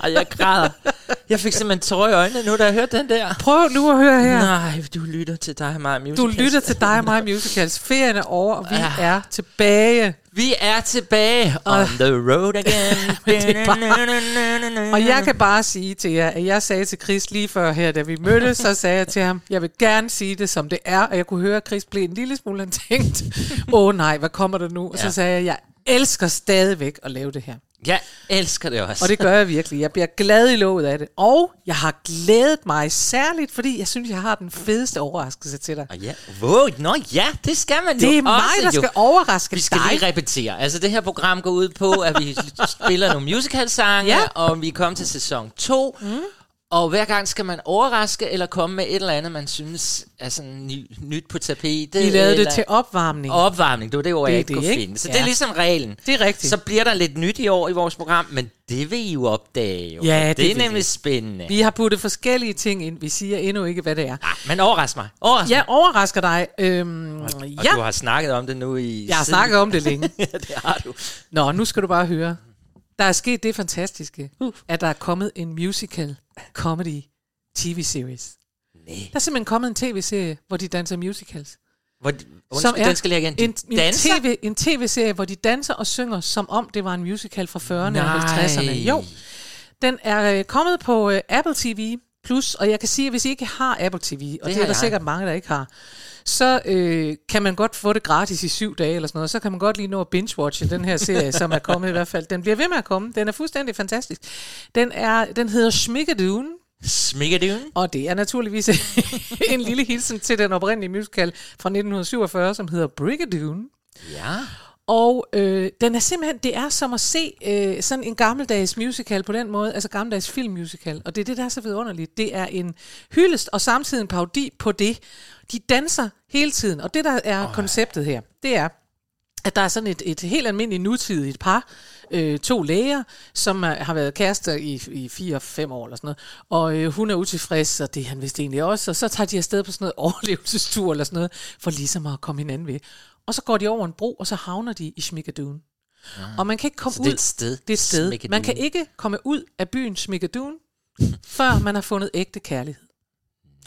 Ej, jeg græder. Jeg fik simpelthen tårer i øjnene nu, da jeg hørte den der. Prøv nu at høre her. Nej, du lytter til dig og mig Du musicals. lytter til dig og mig musicals. Ferien er over, og vi Ja. er tilbage. Vi er tilbage on the road again. Og jeg kan bare sige til jer, at jeg sagde til Chris lige før her, da vi mødtes, så sagde jeg til ham, jeg vil gerne sige det, som det er. Og jeg kunne høre, at Chris blev en lille smule, han tænkte, åh oh, nej, hvad kommer der nu? Og så sagde jeg, jeg elsker stadigvæk at lave det her. Jeg elsker det også. Og det gør jeg virkelig. Jeg bliver glad i låget af det. Og jeg har glædet mig særligt, fordi jeg synes, jeg har den fedeste overraskelse til dig. Og ja, wow, nå ja, det skal man jo Det er mig, også, der jo. skal overraske Vi skal dig. lige repetere. Altså, det her program går ud på, at vi spiller nogle musicalsange, Ja. og vi er kommet til sæson 2. Mm. Og hver gang skal man overraske, eller komme med et eller andet, man synes er sådan ny, nyt på tapetet. Vi lavede det til opvarmning. opvarmning. Det var det ord, Det jeg ikke det, kunne ikke? finde. Så Ja. det er ligesom reglen. Det er rigtigt. Så bliver der lidt nyt i år i vores program, men det vil I jo opdage. Jo. Ja, det, det er nemlig vi. spændende. Vi har puttet forskellige ting ind. Vi siger endnu ikke, hvad det er. Ah, men overras mig. Overras mig. Jeg overrasker dig. Øhm, Og ja, du har snakket om det nu i... jeg har snakket om det længe. ja, det har du. Nå, nu skal du bare høre. Der er sket det fantastiske, at der er kommet en musical comedy tv-series. Nej. Der er simpelthen kommet en tv-serie, hvor de danser musicals. Hvor, undskyld, den skal jeg igen. en, De en, danser? TV, en tv-serie, hvor de danser og synger, som om det var en musical fra 40'erne og Nej. 50'erne. Jo, den er øh, kommet på øh, Apple TV+, Plus, og jeg kan sige, at hvis I ikke har Apple TV, og det, det er der jeg. sikkert mange, der ikke har, så øh, kan man godt få det gratis i syv dage eller sådan noget. Så kan man godt lige nå at binge-watche den her serie, som er kommet i hvert fald. Den bliver ved med at komme. Den er fuldstændig fantastisk. Den, er, den hedder Schmigadoon, Smikkedun. og det er naturligvis en lille hilsen til den oprindelige musical fra 1947, som hedder Brigadoon. Ja. Og øh, den er simpelthen, det er som at se øh, sådan en gammeldags musical på den måde, altså gammeldags filmmusical. Og det er det, der er så vidunderligt. Det er en hyldest og samtidig en parodi på det. De danser hele tiden, og det der er oh. konceptet her, det er, at der er sådan et, et helt almindeligt nutidigt par, øh, to læger, som er, har været kærester i, i 4-5 år eller sådan noget, og øh, hun er utilfreds, og det er han vist egentlig også, og så tager de afsted på sådan noget overlevelsestur eller sådan noget, for ligesom at komme hinanden ved. Og så går de over en bro, og så havner de i Schmigadoon. Ja. Og man kan ikke komme Så det er ud... et sted. Det er et sted. Schmigadoon. Man kan ikke komme ud af byen Schmigadoon, før man har fundet ægte kærlighed.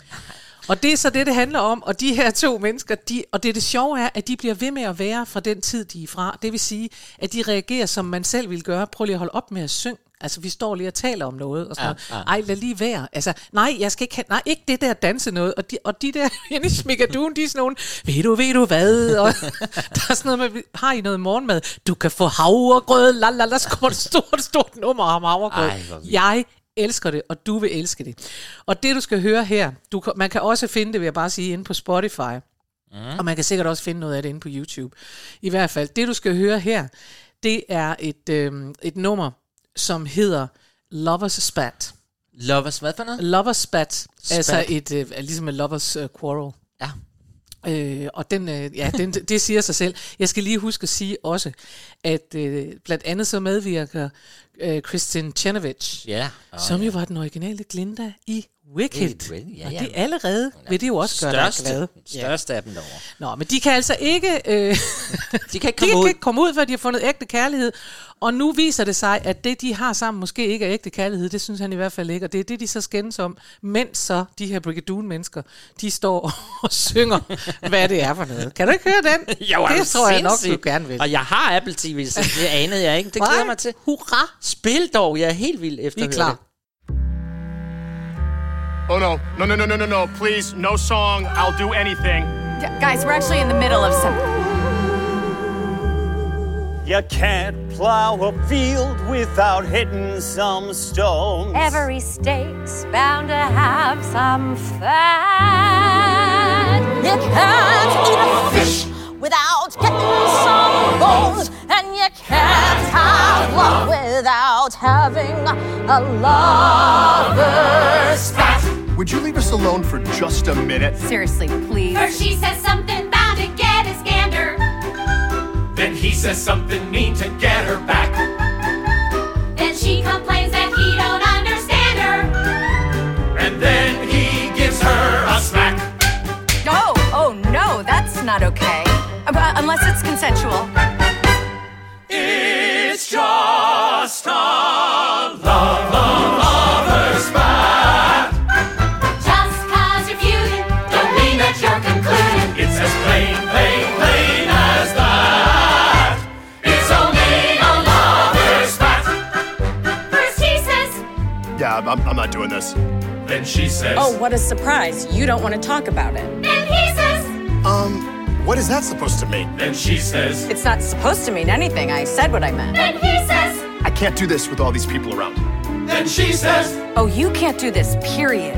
Og det er så det, det handler om. Og de her to mennesker, de, og det, det sjove er, at de bliver ved med at være fra den tid, de er fra. Det vil sige, at de reagerer, som man selv vil gøre. Prøv lige at holde op med at synge. Altså, vi står lige og taler om noget. Og sådan Ja, noget. ja. Ej, lad lige være. Altså, nej, jeg skal ikke have, nej, ikke det der danse noget. Og de, og de der inde i Smigadoon, de er sådan nogle, ved du, ved du hvad? Og der er sådan noget med, har I noget morgenmad? Du kan få havregrød, la la la, så kommer et stort, stort nummer om havregrød. Ej. Jeg elsker det, og du vil elske det. Og det, du skal høre her, du, man kan også finde det, vil jeg bare sige, inde på Spotify. Mm. Og man kan sikkert også finde noget af det inde på YouTube. I hvert fald, det du skal høre her, det er et, øhm, et nummer, som hedder Lovers Spat. Lovers, hvad for noget? Lovers Spat, Spat. altså et, øh, ligesom en Lovers uh, Quarrel. Ja. Øh, og den, øh, ja, den, det siger sig selv. Jeg skal lige huske at sige også, at øh, blandt andet så medvirker øh, Kristin Chenevich, Ja. oh, som jo var den originale Glinda i Wicked. Wicked, ja, Og ja. det allerede vil det jo også gøre dig Største, glad. største af dem derovre. Nå, men de kan altså ikke, øh, De kan ikke de komme kan ud. ikke komme ud, før de har fundet ægte kærlighed. Og nu viser det sig, at det, de har sammen, måske ikke er ægte kærlighed. Det synes han i hvert fald ikke. Og det er det, de så skændes om. Mens så de her Brigadoon-mennesker, de står og synger, hvad det er for noget. Kan du ikke høre den? Jo, er det tror jeg nok, du gerne vil. Og jeg har Apple TV, så det anede jeg ikke. Det glæder mig til. Hurra! Spil dog, jeg er helt vild efter Vi at er klar. det. Oh no, no, no, no, no, no, no, please, no song, I'll do anything. Yeah, guys, we're actually in the middle of something. You can't plow a field without hitting some stones. Every state's bound to have some fat. You can't eat a fish without getting some goals, and you can't have love without having a lover's fight. Would you leave us alone for just a minute? Seriously, please. First she says something bound to get his gander. Then he says something mean to get her back. Then she complains that he don't understand her. And then unless it's consensual. It's just a love, love, lover's spat. Just cause you're feuding, don't mean that you're concluding. It's as plain, plain, plain as that. It's only a lover's spat. First he says, Yeah, I'm, I'm not doing this. Then she says, Oh, what a surprise. You don't want to talk about it. then he says, Um, what is that supposed to mean? Then she says, It's not supposed to mean anything. I said what I meant. then he says, I can't do this with all these people around. Then she says, Oh, you can't do this, period.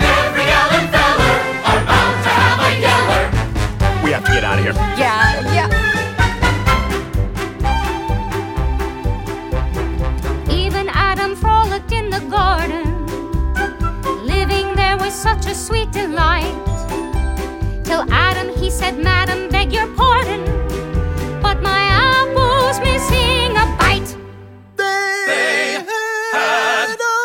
Every Ellen feller are bound to have a yeller. We have to get out of here. Yeah, yeah. Even Adam frolicked in the garden. Living there was such a sweet delight. Till Adam he said, Madam, beg your pardon. But my apple's missing a bite. They had a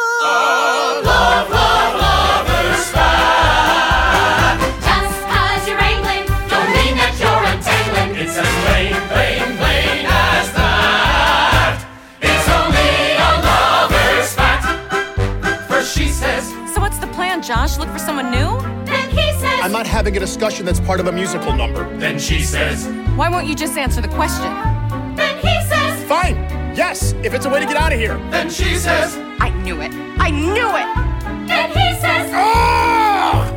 love, love, lover's spat. Just cause you're angling, don't mean that you're untangling. It's as plain, plain, plain as that. It's only a lover's spat. First she says, So what's the plan, Josh? Look for someone new? Not having a discussion that's part of a musical number. then she says, Why won't you just answer the question? then he says, Fine. Yes, if it's a way to get out of here. then she says, I knew it. I knew it. then he says, Ah!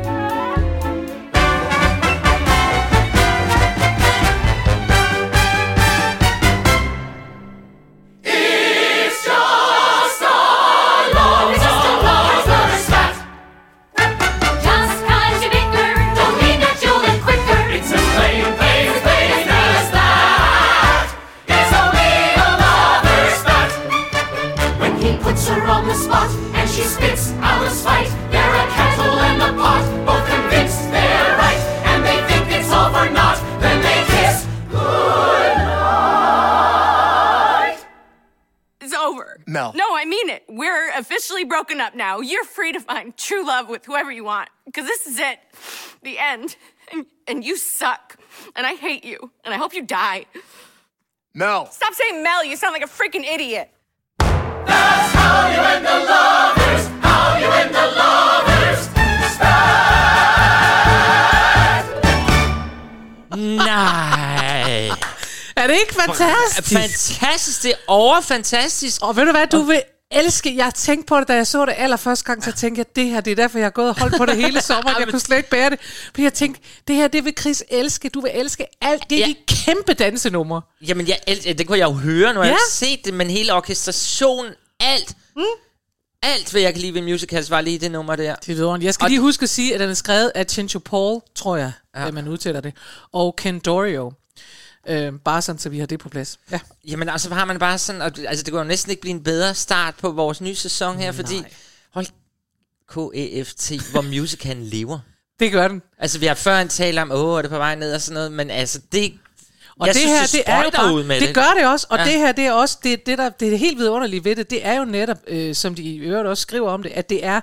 Officially broken up now. You're free to find true love with whoever you want. Because this is it. The end. And, and you suck. And I hate you. And I hope you die. Mel. Stop saying Mel. You sound like a freaking idiot. That's how you end the lovers, how you end the lovers spat. Nej. Er det ikke fantastisk? Fantastisk. Det er overfantastisk. Og ved du hvad, du vil elske, jeg tænkte på det, da jeg så det allerførste gang, så tænkte jeg, det her, det er derfor, jeg har gået og holdt på det hele sommer. Jeg kunne slet ikke bære det. For jeg tænkte, det her, det vil Chris elske. Du vil elske alt. Det er Ja. de kæmpe dansenumre. Jamen, jeg, el- det kunne jeg jo høre, når ja. jeg har set det, men hele orkestrationen, alt. Mm. Alt, hvad jeg kan lide ved musicals, var lige det nummer der. Det er. Jeg skal Og- lige huske at sige, at den er skrevet af Chincho Paul, tror jeg, ja. at man udtaler det, og Ken Dorio. Øh, bare sådan, så vi har det på plads. Ja. Jamen, altså har man bare sådan, og, altså det kunne jo næsten ikke blive en bedre start på vores nye sæson her, fordi, hold KEFT, hvor musicalen lever. Det gør den. Altså, vi har før en tale om, åh, er det på vej ned og sådan noget, men altså, det... Og jeg det synes, her, det, er jo bare, ud med det, det. gør det også, og Ja. det her, det er også, det, det, der, det er helt vidunderlige ved det, det er jo netop, øh, som de i øvrigt også skriver om det, at det er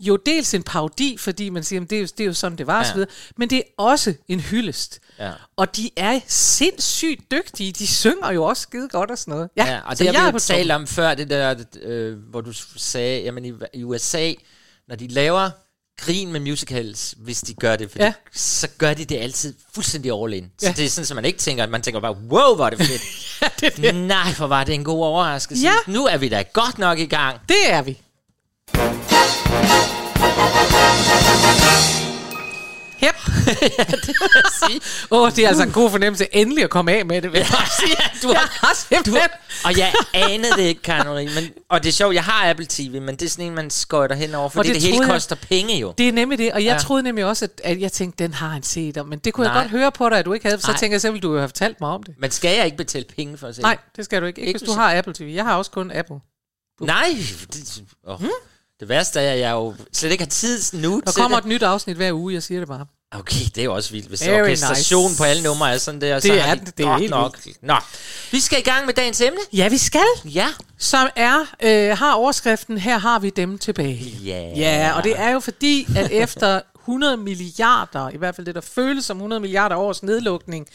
jo dels en parodi, fordi man siger, at det, er jo- det er jo sådan, det var, ja. osv., men det er også en hyldest. Ja. Og de er sindssygt dygtige, de synger jo også skide godt og sådan noget. Ja, Ja, og så det har jeg vi jo på talt om før, det der, øh, hvor du sagde, jamen i, i USA, når de laver grin med musicals, hvis de gør det, ja. Så gør de det altid fuldstændig all in. Så Ja. det er sådan, at man ikke tænker, at man tænker bare, wow, hvor er det fedt. Ja, det, er det. Nej, hvor var det en god overraskelse. Ja. Nu er vi da godt nok i gang. det er vi. Yep. Sige. Åh, oh, det er altså en god fornemmelse endelig at komme af med det. Vil jeg bare sige. Ja, du Jeg har, har simpelthen... og jeg anede det ikke, Karen Marie, men Og det er sjovt, jeg har Apple TV, men det er sådan en, man skøjter henover, fordi Og det, det det hele jeg- koster penge jo. Det er nemlig det, og jeg Ja. ja. troede nemlig også, at, at jeg tænkte, den har han set, og- men det kunne Nej. jeg godt høre på dig, at du ikke havde, så Nej. tænker jeg selv, du have fortalt mig om det. Men skal jeg ikke betale penge for at se Nej, det skal du ikke. Ikke, Ikke hvis du har Apple TV. Jeg har også kun Apple. det? Nej, det, oh. hmm? Det værste er, at jeg jo slet ikke har tid nu Der til kommer det. et nyt afsnit hver uge, jeg siger det bare. Okay, det er jo også vildt, hvis Very orkestration nice. på alle numre er sådan der, så Det har er de det, er helt nok. Nå, vi skal i gang med dagens emne. Ja, vi skal. Ja. Som er, øh, har overskriften, her har vi dem tilbage. Ja. Ja, og det er jo fordi, at efter 100 milliarder, i hvert fald det, der føles som 100 milliarder års nedlukning,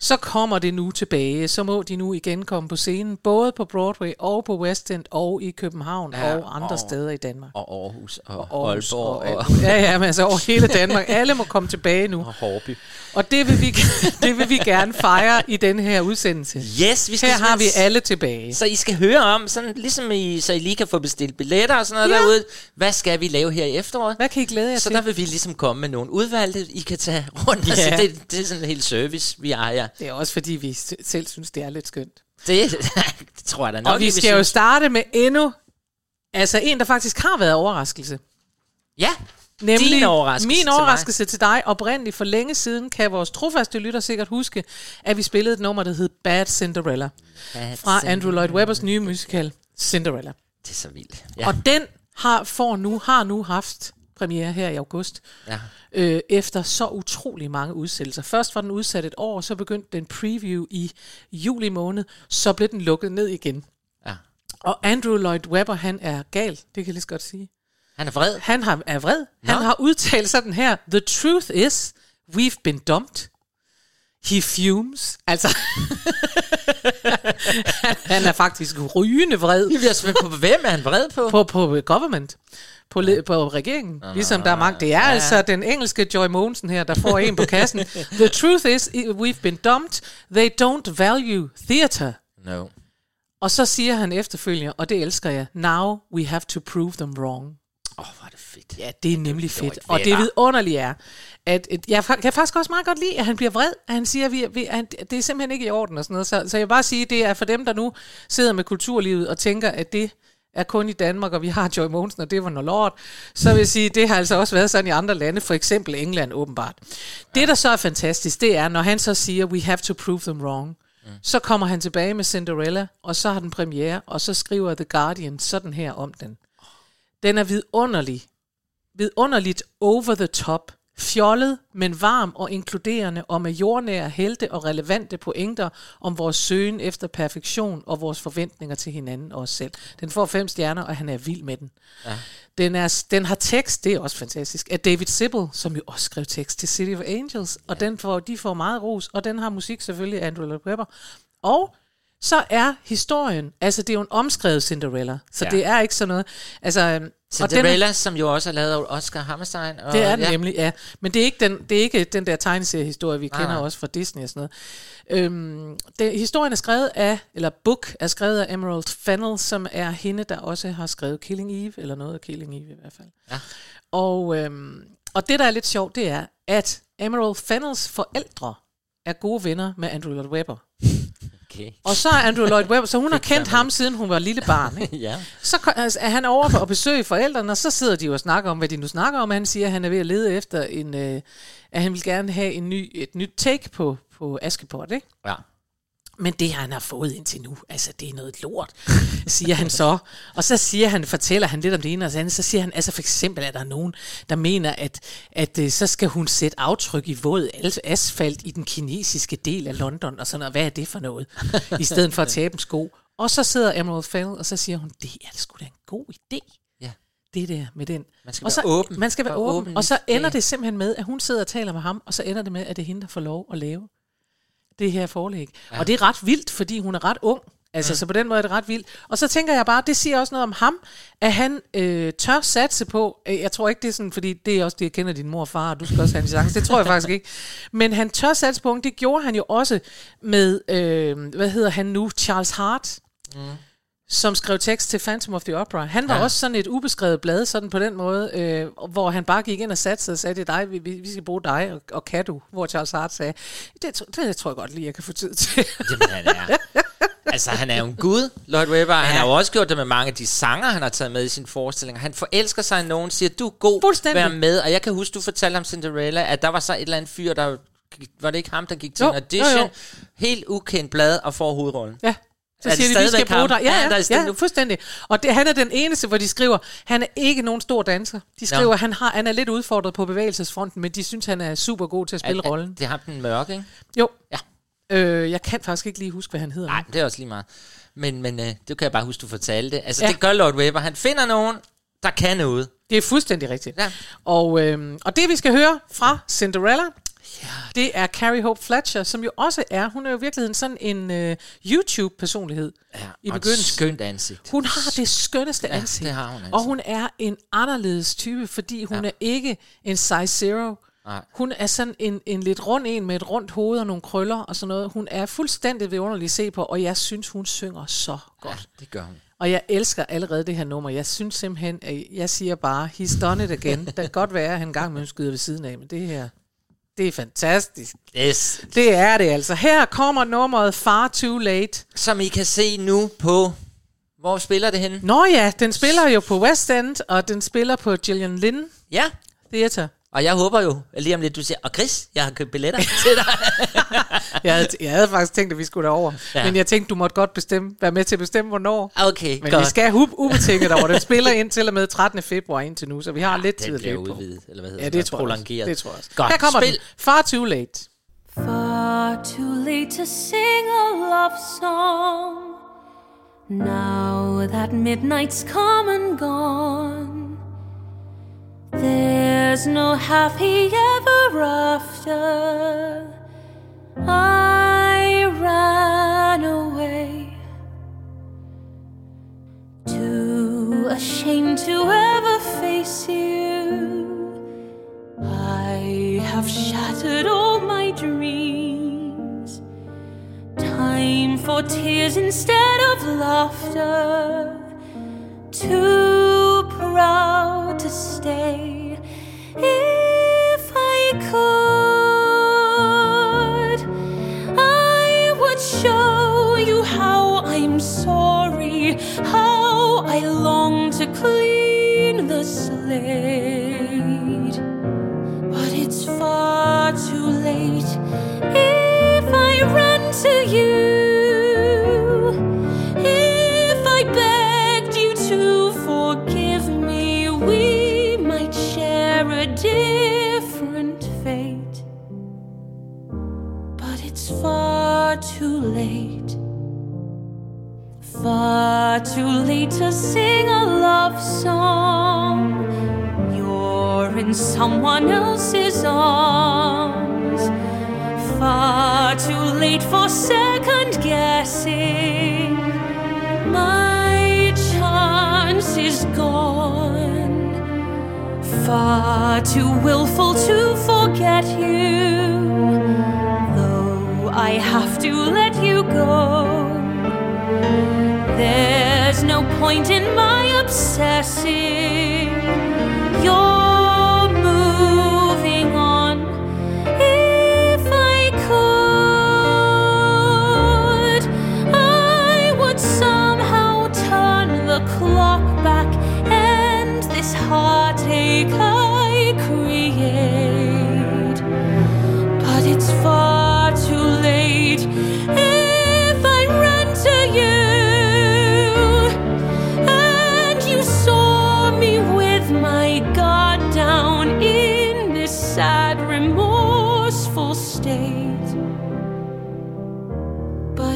så kommer det nu tilbage. Så må de nu igen komme på scenen, både på Broadway og på West End og i København ja, og andre og- steder i Danmark. Og Aarhus og, Og Aarhus Aalborg og, muligt. Ja, ja, men altså over hele Danmark. Alle må komme tilbage nu. og Hårby. Og det vil, vi, det vil vi gerne fejre i den her udsendelse. Yes, vi skal Her har vi alle tilbage. Så I skal høre om, sådan, ligesom I, så I lige kan få bestilt billetter og sådan noget Ja. derude. Hvad skal vi lave her i efteråret? Hvad kan I glæde jer Så til? der vil vi ligesom komme med nogle udvalgte, I kan tage rundt. Ja. Ja. Altså, det, det er sådan en helt service, vi ejer. Det er også fordi, vi selv synes, det er lidt skønt. Det, det tror jeg da nok, Og vi skal jo synes. starte med endnu... Altså en, der faktisk har været overraskelse. Ja, Nemlig Din overraskelse min til overraskelse til, dig. Oprindeligt for længe siden kan vores trofaste lytter sikkert huske, at vi spillede et nummer, der hed Bad Cinderella. Bad Fra Cinderella. Andrew Lloyd Webbers nye musical Cinderella. det er så vildt. Ja. Ja. Og den har, får nu, har nu haft premiere her i august. ja. øh, efter så utrolig mange udsættelser. Først var den udsat et år, så begyndte den preview i juli måned, så blev den lukket ned igen. ja. Og Andrew Lloyd Webber, han er gal, det kan jeg lige så godt sige. Han er vred. Han har, er vred. Han Nå. har udtalt sådan her, The truth is, we've been dumped. He fumes. Altså, han, han er faktisk rygende vred spændt på, hvem er han vred på? på, på government. På, le- på regeringen. Ligesom der er mange. Det er ja. altså den engelske Joy Mogensen her, der får en på kassen. The truth is, we've been dumped. They don't value theater. No. Og så siger han efterfølgende, og det elsker jeg, Now we have to prove them wrong. Åh, oh, hvor er det fedt. Ja, det er nemlig fedt. Lloyd Og det vidunderlige er, at at jeg kan faktisk også meget godt lide, at han bliver vred. At han siger, at vi, vi, at det er simpelthen ikke i orden og sådan noget. Så, så jeg vil bare sige, at det er for dem, der nu sidder med kulturlivet og tænker, at det er kun i Danmark, og vi har Joy Mogensen, og det var noget lort, så vil jeg sige, det har altså også været sådan i andre lande, for eksempel England åbenbart. Det, der så er fantastisk, det er, når han så siger, we have to prove them wrong, så kommer han tilbage med Cinderella, og så har den premiere, og så skriver The Guardian sådan her om den. Den er vidunderlig, vidunderligt over the top, fjollet, men varm og inkluderende, og med jordnære helte og relevante pointer om vores søgen efter perfektion og vores forventninger til hinanden og os selv. Den får fem stjerner, og han er vild med den. Ja. Den, er, den har tekst, det er også fantastisk, af David Sibbel, som jo også skrev tekst til City of Angels, og den får, de får meget ros, og den har musik selvfølgelig af Andrew Lloyd Webber. Og så er historien, altså det er jo en omskrevet Cinderella, så ja. Det er ikke sådan noget, altså... øhm, og den Cinderella, som jo også er lavet af Oscar Hammerstein. Og, det er den ja. nemlig, ja. Men det er ikke den, det er ikke den der tegneseriehistorie, vi Nej, kender også fra Disney og sådan noget. Øhm, det, historien er skrevet af, eller book er skrevet af Emerald Fennell, som er hende, der også har skrevet Killing Eve, eller noget af Killing Eve i hvert fald. Ja. Og, øhm, og det, der er lidt sjovt, det er, at Emerald Fennells forældre er gode venner med Andrew Lloyd Webber. Okay. Og så er Andrew Lloyd Webber, så hun har kendt ham, siden hun var lille barn. Ikke? Ja. Så altså, er han over for at besøge forældrene, og så sidder de jo og snakker om, hvad de nu snakker om. Han siger, at han er ved at lede efter en... Øh, at han vil gerne have en ny, et nyt take på, på Askepot, ikke? ja. Men det, han har fået indtil nu, altså det er noget lort, siger han så. Og så siger han, fortæller han lidt om det ene og det andet, så siger han, altså for eksempel er der nogen, der mener, at, at øh, så skal hun sætte aftryk i våd as- asfalt i den kinesiske del af London, og sådan noget. Hvad er det for noget? I stedet for at tabe en sko. Og så sidder Emerald Fennell, og så siger hun, det er sgu da en god idé. Ja. Det der med den. Man skal og så, være åben Man skal være åben. åben Og så ender det simpelthen med, at hun sidder og taler med ham, og så ender det med, at det er hende, der får lov at lave det her forlæg. Ja. Og det er ret vildt, fordi hun er ret ung. Altså, mm. så på den måde er det ret vildt. Og så tænker jeg bare, det siger også noget om ham, at han øh, tør satse på, øh, jeg tror ikke, det er sådan, fordi det er også det, jeg kender din mor og far, og du skal også have en chance, det tror jeg faktisk ikke. Men han tør satse på, det gjorde han jo også med, øh, hvad hedder han nu, Charles Hart, mm. Som skrev tekst til Phantom of the Opera. Han var ja. Også sådan et ubeskrevet blad, sådan på den måde, øh, hvor han bare gik ind og satte sig og sagde, det er dig, vi, vi skal bruge dig, og, og kan du? Hvor Charles Hart sagde, det, det tror jeg godt lige, jeg kan få tid til. Jamen, han er. Altså, han er jo en gud, Lloyd Webber. Ja. Han har jo også gjort det med mange af de sanger, han har taget med i sine forestillinger. Han forelsker sig i nogen, siger, du er god, Fuldstændig. vær med. Og jeg kan huske, du fortalte om Cinderella, at der var så et eller andet fyr, der var det ikke ham, der gik til Jo, en audition, jo, jo. helt ukendt blad og får hovedrollen. Ja. Så Er siger de, vi skal bruge dig. Ja, Ja, ja, ja, fuldstændig. Og det, han er den eneste, hvor de skriver, han er ikke nogen stor danser. De skriver, Nå. han, har, han er lidt udfordret på bevægelsesfronten, men de synes, han er super god til at spille rollen. Det er ham den mørke, ikke? Jo. Ja. Øh, jeg kan faktisk ikke lige huske, hvad han hedder. Nej, det er også lige meget. Men, men øh, det kan jeg bare huske, du fortalte. Altså, Ja. det gør Lloyd Webber. Han finder nogen, der kan noget. Det er fuldstændig rigtigt. Ja. Og, øhm, og det vi skal høre fra Cinderella, ja. det er Carrie Hope Fletcher, som jo også er, hun er jo i virkeligheden sådan en øh, YouTube-personlighed Ja, i begyndelsen. skønt ansigt. Hun har det skønneste Ja, ansigt. det har hun altså. Og hun er en anderledes type, fordi hun ja. er ikke en size zero. Nej. Hun er sådan en, en lidt rund en med et rundt hoved og nogle krøller og sådan noget. Hun er fuldstændig vidunderlig at se på, og jeg synes, hun synger så godt. Ja, det gør hun. Og jeg elsker allerede det her nummer. Jeg synes simpelthen, at jeg siger bare, he's done it again. Det kan godt være, at han engang med skyder ved siden af, men det her, det er fantastisk. Yes. Det er det altså. Her kommer nummeret Far Too Late. Som I kan se nu på... Hvor spiller det henne? Nå ja, den spiller jo på West End, og den spiller på Gillian Lynn Ja. Theater. Og jeg håber jo, lige om lidt, du siger, og Chris, jeg har købt billetter til dig. Jeg havde, jeg havde faktisk tænkt, at vi skulle derover, Ja. ja. men jeg tænkte, du måtte godt bestemme, være med til at bestemme, hvornår. Okay, Men godt. vi skal hub ubetinget over. Den spiller ind til og med 13. februar indtil nu, så vi har lidt tid at løbe på. udvidet, eller hvad hedder Ja, det tror jeg også. Prolongeret. Det tror jeg også. Godt. Her kommer Spil. den. Far Too Late. Far too late to sing a love song. Now that midnight's come and gone, there's no happy ever after. I ran away, too ashamed to ever face you. I have shattered all my dreams. Time for tears instead of laughter. Too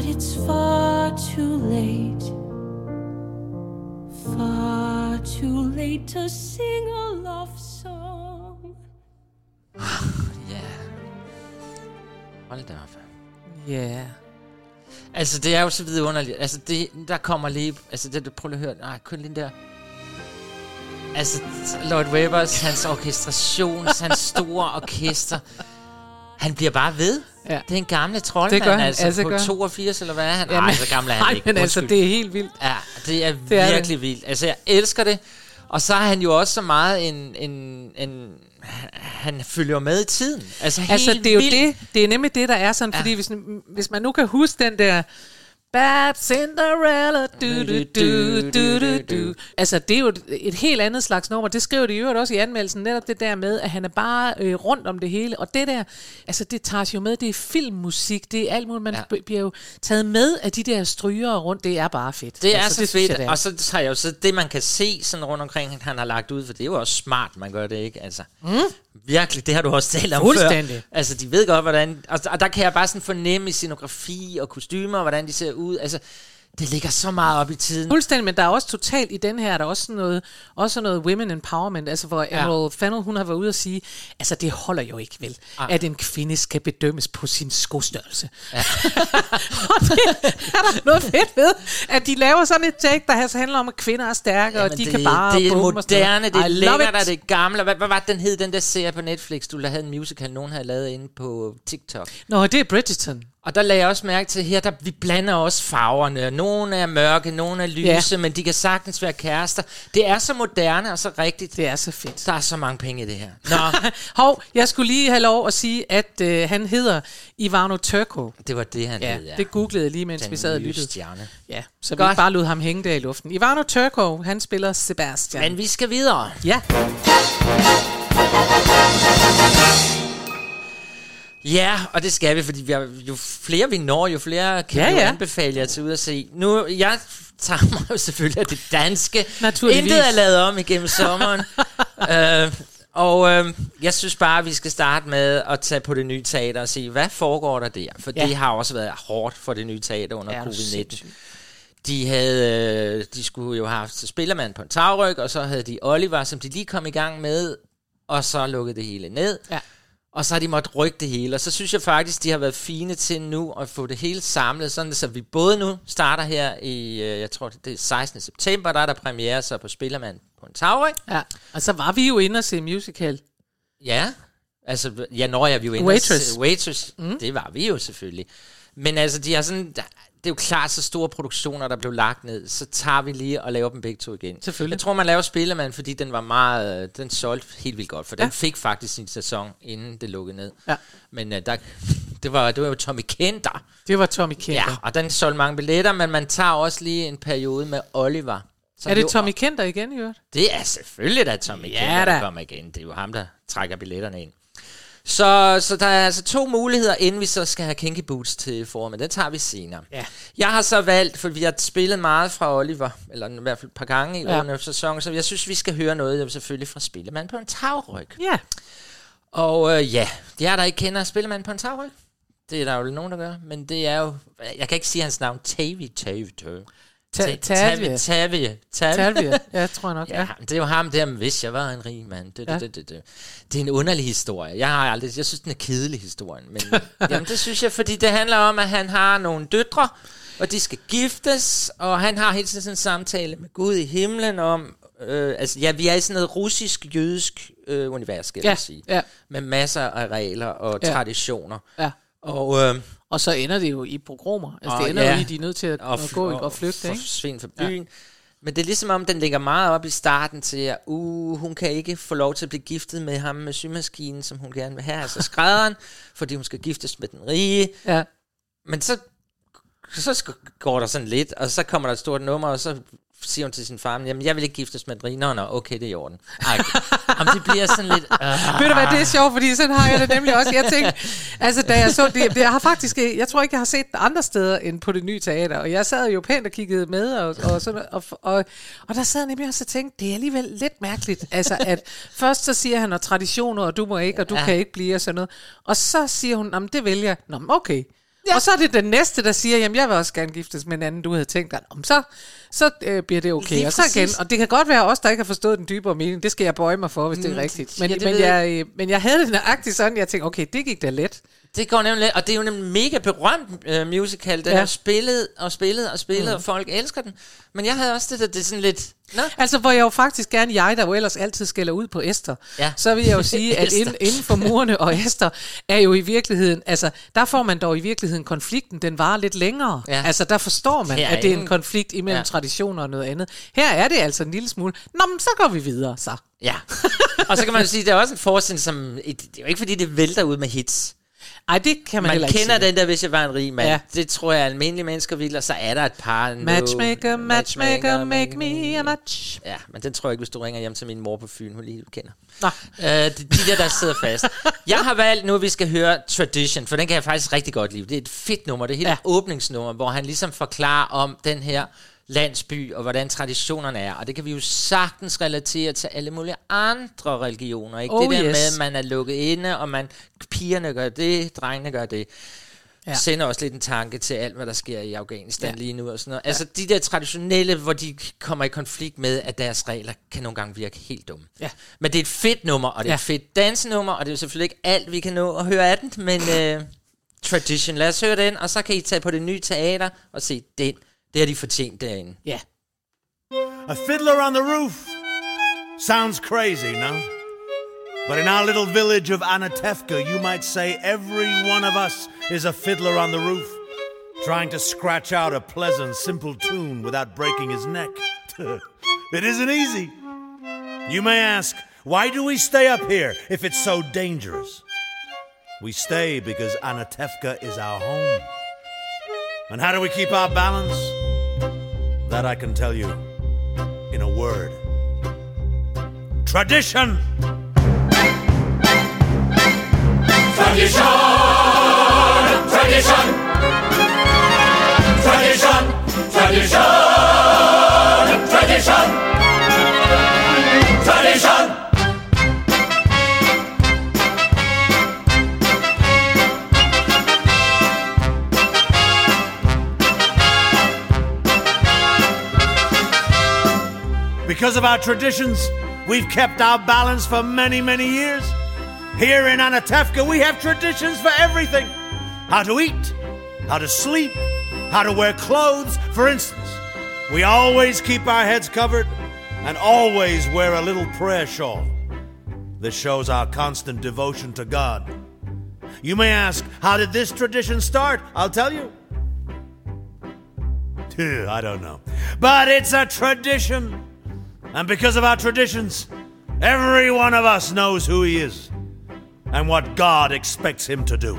it's far too late, far too late to sing a love song. Ja. Hold da op. Ja. Yeah. Altså, det er jo så vidunderligt. Altså, det, der kommer lige... Altså, det, prøv lige at høre. Nej, kun den der... Altså, Lloyd Webbers, hans orkestration, hans store orkester. Han bliver bare ved. Ja. Det er en gamle troldmand, Det gør han, altså, altså på gør han. 82, eller hvad er han? Nej, så gammel er han nej, ikke. men altså, det er helt vildt. Ja, det er Det er virkelig vildt. Altså, jeg elsker det. Og så er han jo også så meget en... en, en han følger med i tiden. Altså, Altså, det er jo vildt. det. Det er nemlig det, der er sådan, Ja. fordi hvis, hvis man nu kan huske den der... Bad Cinderella, du, du, du, du, du, du. Altså, det er jo et, et helt andet slags nummer. Det skriver de i øvrigt også i anmeldelsen, netop det der med, at han er bare øh, rundt om det hele. Og det der, altså det tager jo med, det er filmmusik, det er alt muligt. Man Ja. bliver jo taget med af de der stryger rundt. Det er bare fedt. Det er altså, så det fedt, jeg, det er. og så tager jeg jo så det, man kan se sådan rundt omkring, han har lagt ud, for det er jo også smart, man gør det, ikke? Altså, mm. Virkelig, det har du også talt om Fuldstændig. før. Altså, de ved godt, hvordan... Og, og der kan jeg bare sådan fornemme i scenografi og kostymer, hvordan de ser ud. Altså, Det ligger så meget op i tiden. Fuldstændig, men der er også totalt i den her, er der også sådan noget, også noget women empowerment, altså hvor Ja. Emerald hun har været ude og sige, altså det holder jo ikke vel, Ej. at en kvinde skal bedømmes på sin skostørrelse. Ja. og det er der noget fedt ved, at de laver sådan et take, der altså handler om, at kvinder er stærke, og de det, kan bare det er moderne, det er lækkert, og det er gamle. Hvad, hvad var den hed, den der serie på Netflix, du havde en musical, nogen havde lavet inde på TikTok? Nå, det er Bridgerton. Og der lagde jeg også mærke til her, der vi blander også farverne. Nogle er mørke, nogle er lyse, Ja. men de kan sagtens være kærester. Det er så moderne og så rigtigt. Det er så fedt. Der er så mange penge i det her. Nå, Hov, jeg skulle lige have lov at sige, at øh, han hedder Ivano Turko. det var det, han Ja, hed, ja. det googlede jeg lige, mens Den vi sad og lyttede. stjerne. Ja, så vi Godt. ikke bare lod ham hænge der i luften. Ivano Turko, han spiller Sebastian. Men vi skal videre. Ja. Ja, og det skal vi, fordi vi har, jo flere vi når, jo flere kan Ja, vi ja. anbefale jer til ud at se. Nu, jeg tager mig jo selvfølgelig af det danske. Intet er lavet om igennem sommeren. øh, og øh, jeg synes bare, at vi skal starte med at tage på det nye teater og se, hvad foregår der der? For Ja. det har også været hårdt for det nye teater under Ja, ja, det er covid-19. sindssygt. De havde, øh, de skulle jo have haft spillermand på en tagryg, og så havde de Oliver, som de lige kom i gang med, og så lukkede det hele ned. Ja. Og så har de måttet rykke det hele, og så synes jeg faktisk, de har været fine til nu at få det hele samlet, sådan så vi både nu starter her i, øh, jeg tror det er 16. september, der er der premiere så på Spillermand på en tagryg. ja. Og så var vi jo inde og se musical. Ja, altså, ja, når jeg vi jo inde Waitress. se- Waitress, mm. det var vi jo selvfølgelig. Men altså, de har sådan, det er jo klart så store produktioner, der blev lagt ned, så tager vi lige og laver dem begge to igen. Selvfølgelig. Jeg tror, man laver Spillermand, fordi den var meget, øh, den solgte helt vildt godt, for Ja. den fik faktisk sin sæson, inden det lukkede ned. Ja. Men uh, der, det, var, det var jo Tommy Kenter. Det var Tommy Kenter. Ja, og den solgte mange billetter, men man tager også lige en periode med Oliver. er det Tommy Kenter igen, i øvrigt? det er selvfølgelig da Tommy ja, Kenter, der da. kommer igen. Det er jo ham, der trækker billetterne ind. Så, så der er altså to muligheder, inden vi så skal have Kinky Boots til forum, men det tager vi senere. Ja. Jeg har så valgt, for vi har spillet meget fra Oliver, eller i hvert fald et par gange i Ja. under sæsonen, så jeg synes, vi skal høre noget selvfølgelig fra Spillemand på en tagryg. Ja. Og øh, ja, jer der ikke kender Spillemand på en tagryg, det er der jo nogen, der gør, men det er jo, jeg kan ikke sige hans navn, Tavi, Tavi, Tavi. Ta- Tavi, Tavia. Tavi, Tavi. Talvia. Ja, tror jeg nok. Ja, Ja. det er jo ham der, hvis jeg var en rig mand. Det, Ja. det, det, det. det er en underlig historie. Jeg har aldrig, jeg synes, den er kedelig historien. Men jamen, det synes jeg, fordi det handler om, at han har nogle døtre, og de skal giftes, og han har hele tiden sådan en samtale med Gud i himlen om, øh, altså ja, vi er i sådan noget russisk-jødisk øh, univers, skal Ja, jeg sige. ja. Med masser af regler og Ja. traditioner. ja. Og, øh, Og så ender det jo i pogromer. Altså, Og det ender ja. jo i, at de er nødt til at, at gå og, og flygte, ikke? forsvinde fra byen. Men det er ligesom om, den ligger meget op i starten til, at uh, hun kan ikke få lov til at blive giftet med ham med symaskinen, som hun gerne vil have, altså skrædderen, fordi hun skal giftes med den rige. Ja. Men så, så går der sådan lidt, og så kommer der et stort nummer, og så siger hun til sin far, jamen jeg vil ikke giftes med rige. Nå, nå, okay, det er i orden. Ej, om det bliver sådan lidt... Uh, Ved du hvad, det er sjovt, fordi sådan har jeg det nemlig også. Jeg tænkte, altså da jeg så det, jeg har faktisk, jeg tror ikke, jeg har set det andre steder end på det nye teater, og jeg sad jo pænt og kiggede med, og, og, sådan, og, og, og der sad jeg nemlig også og tænkte, det er alligevel lidt mærkeligt, altså at først så siger han, og traditioner, og du må ikke, og du ja. Kan ikke blive, og sådan noget, og så siger hun, jamen det vælger jeg, Nå, okay. Ja. Og så er det den næste, der siger, jamen jeg vil også gerne giftes med en anden, du havde tænkt dig. Om så, så øh, bliver det okay. Lige og så igen, præcis. og det kan godt være os, der ikke har forstået den dybere mening. Det skal jeg bøje mig for, hvis det er rigtigt. Men, ja, men, ved jeg, øh, men jeg havde det nøjagtigt sådan, jeg tænkte, okay, det gik da let. Det går nemlig og det er jo en mega berømt øh, musical. Den Ja. er spillet og spillet og spillet, mm. og folk elsker den. Men jeg havde også det der, det er sådan lidt... Nå, Altså, hvor jeg jo faktisk gerne, jeg der jo ellers altid skælder ud på Esther, Ja. så vil jeg jo sige, at inden, inden for murene og Esther er jo i virkeligheden, altså, der får man dog i virkeligheden konflikten, den varer lidt længere. Ja. Altså, der forstår man, Her er at det er en konflikt imellem ja. Traditioner og noget andet. Her er det altså en lille smule, nå, men så går vi videre, så. ja. og så kan man jo sige, det er også en forestilling, som... et- Det er jo ikke, fordi det vælter ud med hits. Ej, det kan man, Man ikke kender sige. den der, hvis jeg var en rig mand. Ja. Det tror jeg, almindelige mennesker vil, og så er der et par... no- Matchmaker, matchmaker, make me a match. Ja, men den tror jeg ikke, hvis du ringer hjem til min mor på Fyn, hun lige kender. Nå. Øh, de, de der, der sidder fast. Jeg har valgt nu, at vi skal høre Tradition, for den kan jeg faktisk rigtig godt lide. Det er et fedt nummer, det er hele Ja. ja. åbningsnummer, hvor han ligesom forklarer om den her landsby, og hvordan traditionerne er. Og det kan vi jo sagtens relatere til alle mulige andre religioner. Ikke? Oh, det der yes. med, at man er lukket inde, og man, pigerne gør det, drengene gør det. Ja. Ja. Sender også lidt en tanke til alt, hvad der sker i Afghanistan Ja. ja. lige nu og sådan noget. Altså de der traditionelle, hvor de kommer i konflikt med, at deres regler kan nogle gange virke helt dumme. Ja. Men det er et fedt nummer, og det er Ja. ja. et fedt dansenummer, og det er jo selvfølgelig ikke alt, vi kan nå at høre af den, men øh, Tradition, lad os høre den, og så kan I tage på det nye teater og se den. Det har de fortjent derinde. Ja. A fiddler on the roof. Sounds crazy, no? But in our little village of Anatevka, you might say every one of us is a fiddler on the roof, trying to scratch out a pleasant, simple tune without breaking his neck. it isn't easy. You may ask, why do we stay up here if it's so dangerous? We stay because Anatevka is our home. And how do we keep our balance? That I can tell you in a word. Tradition. Tradition, tradition, tradition, tradition, Because of our traditions, we've kept our balance for many, many years. Here in Anatevka, we have traditions for everything how to eat, how to sleep, how to wear clothes. For instance, we always keep our heads covered and always wear a little prayer shawl. This shows our constant devotion to God. You may ask, how did this tradition start? I'll tell you. I don't know. But it's a tradition. And because of our traditions, every one of us knows who he is and what God expects him to do.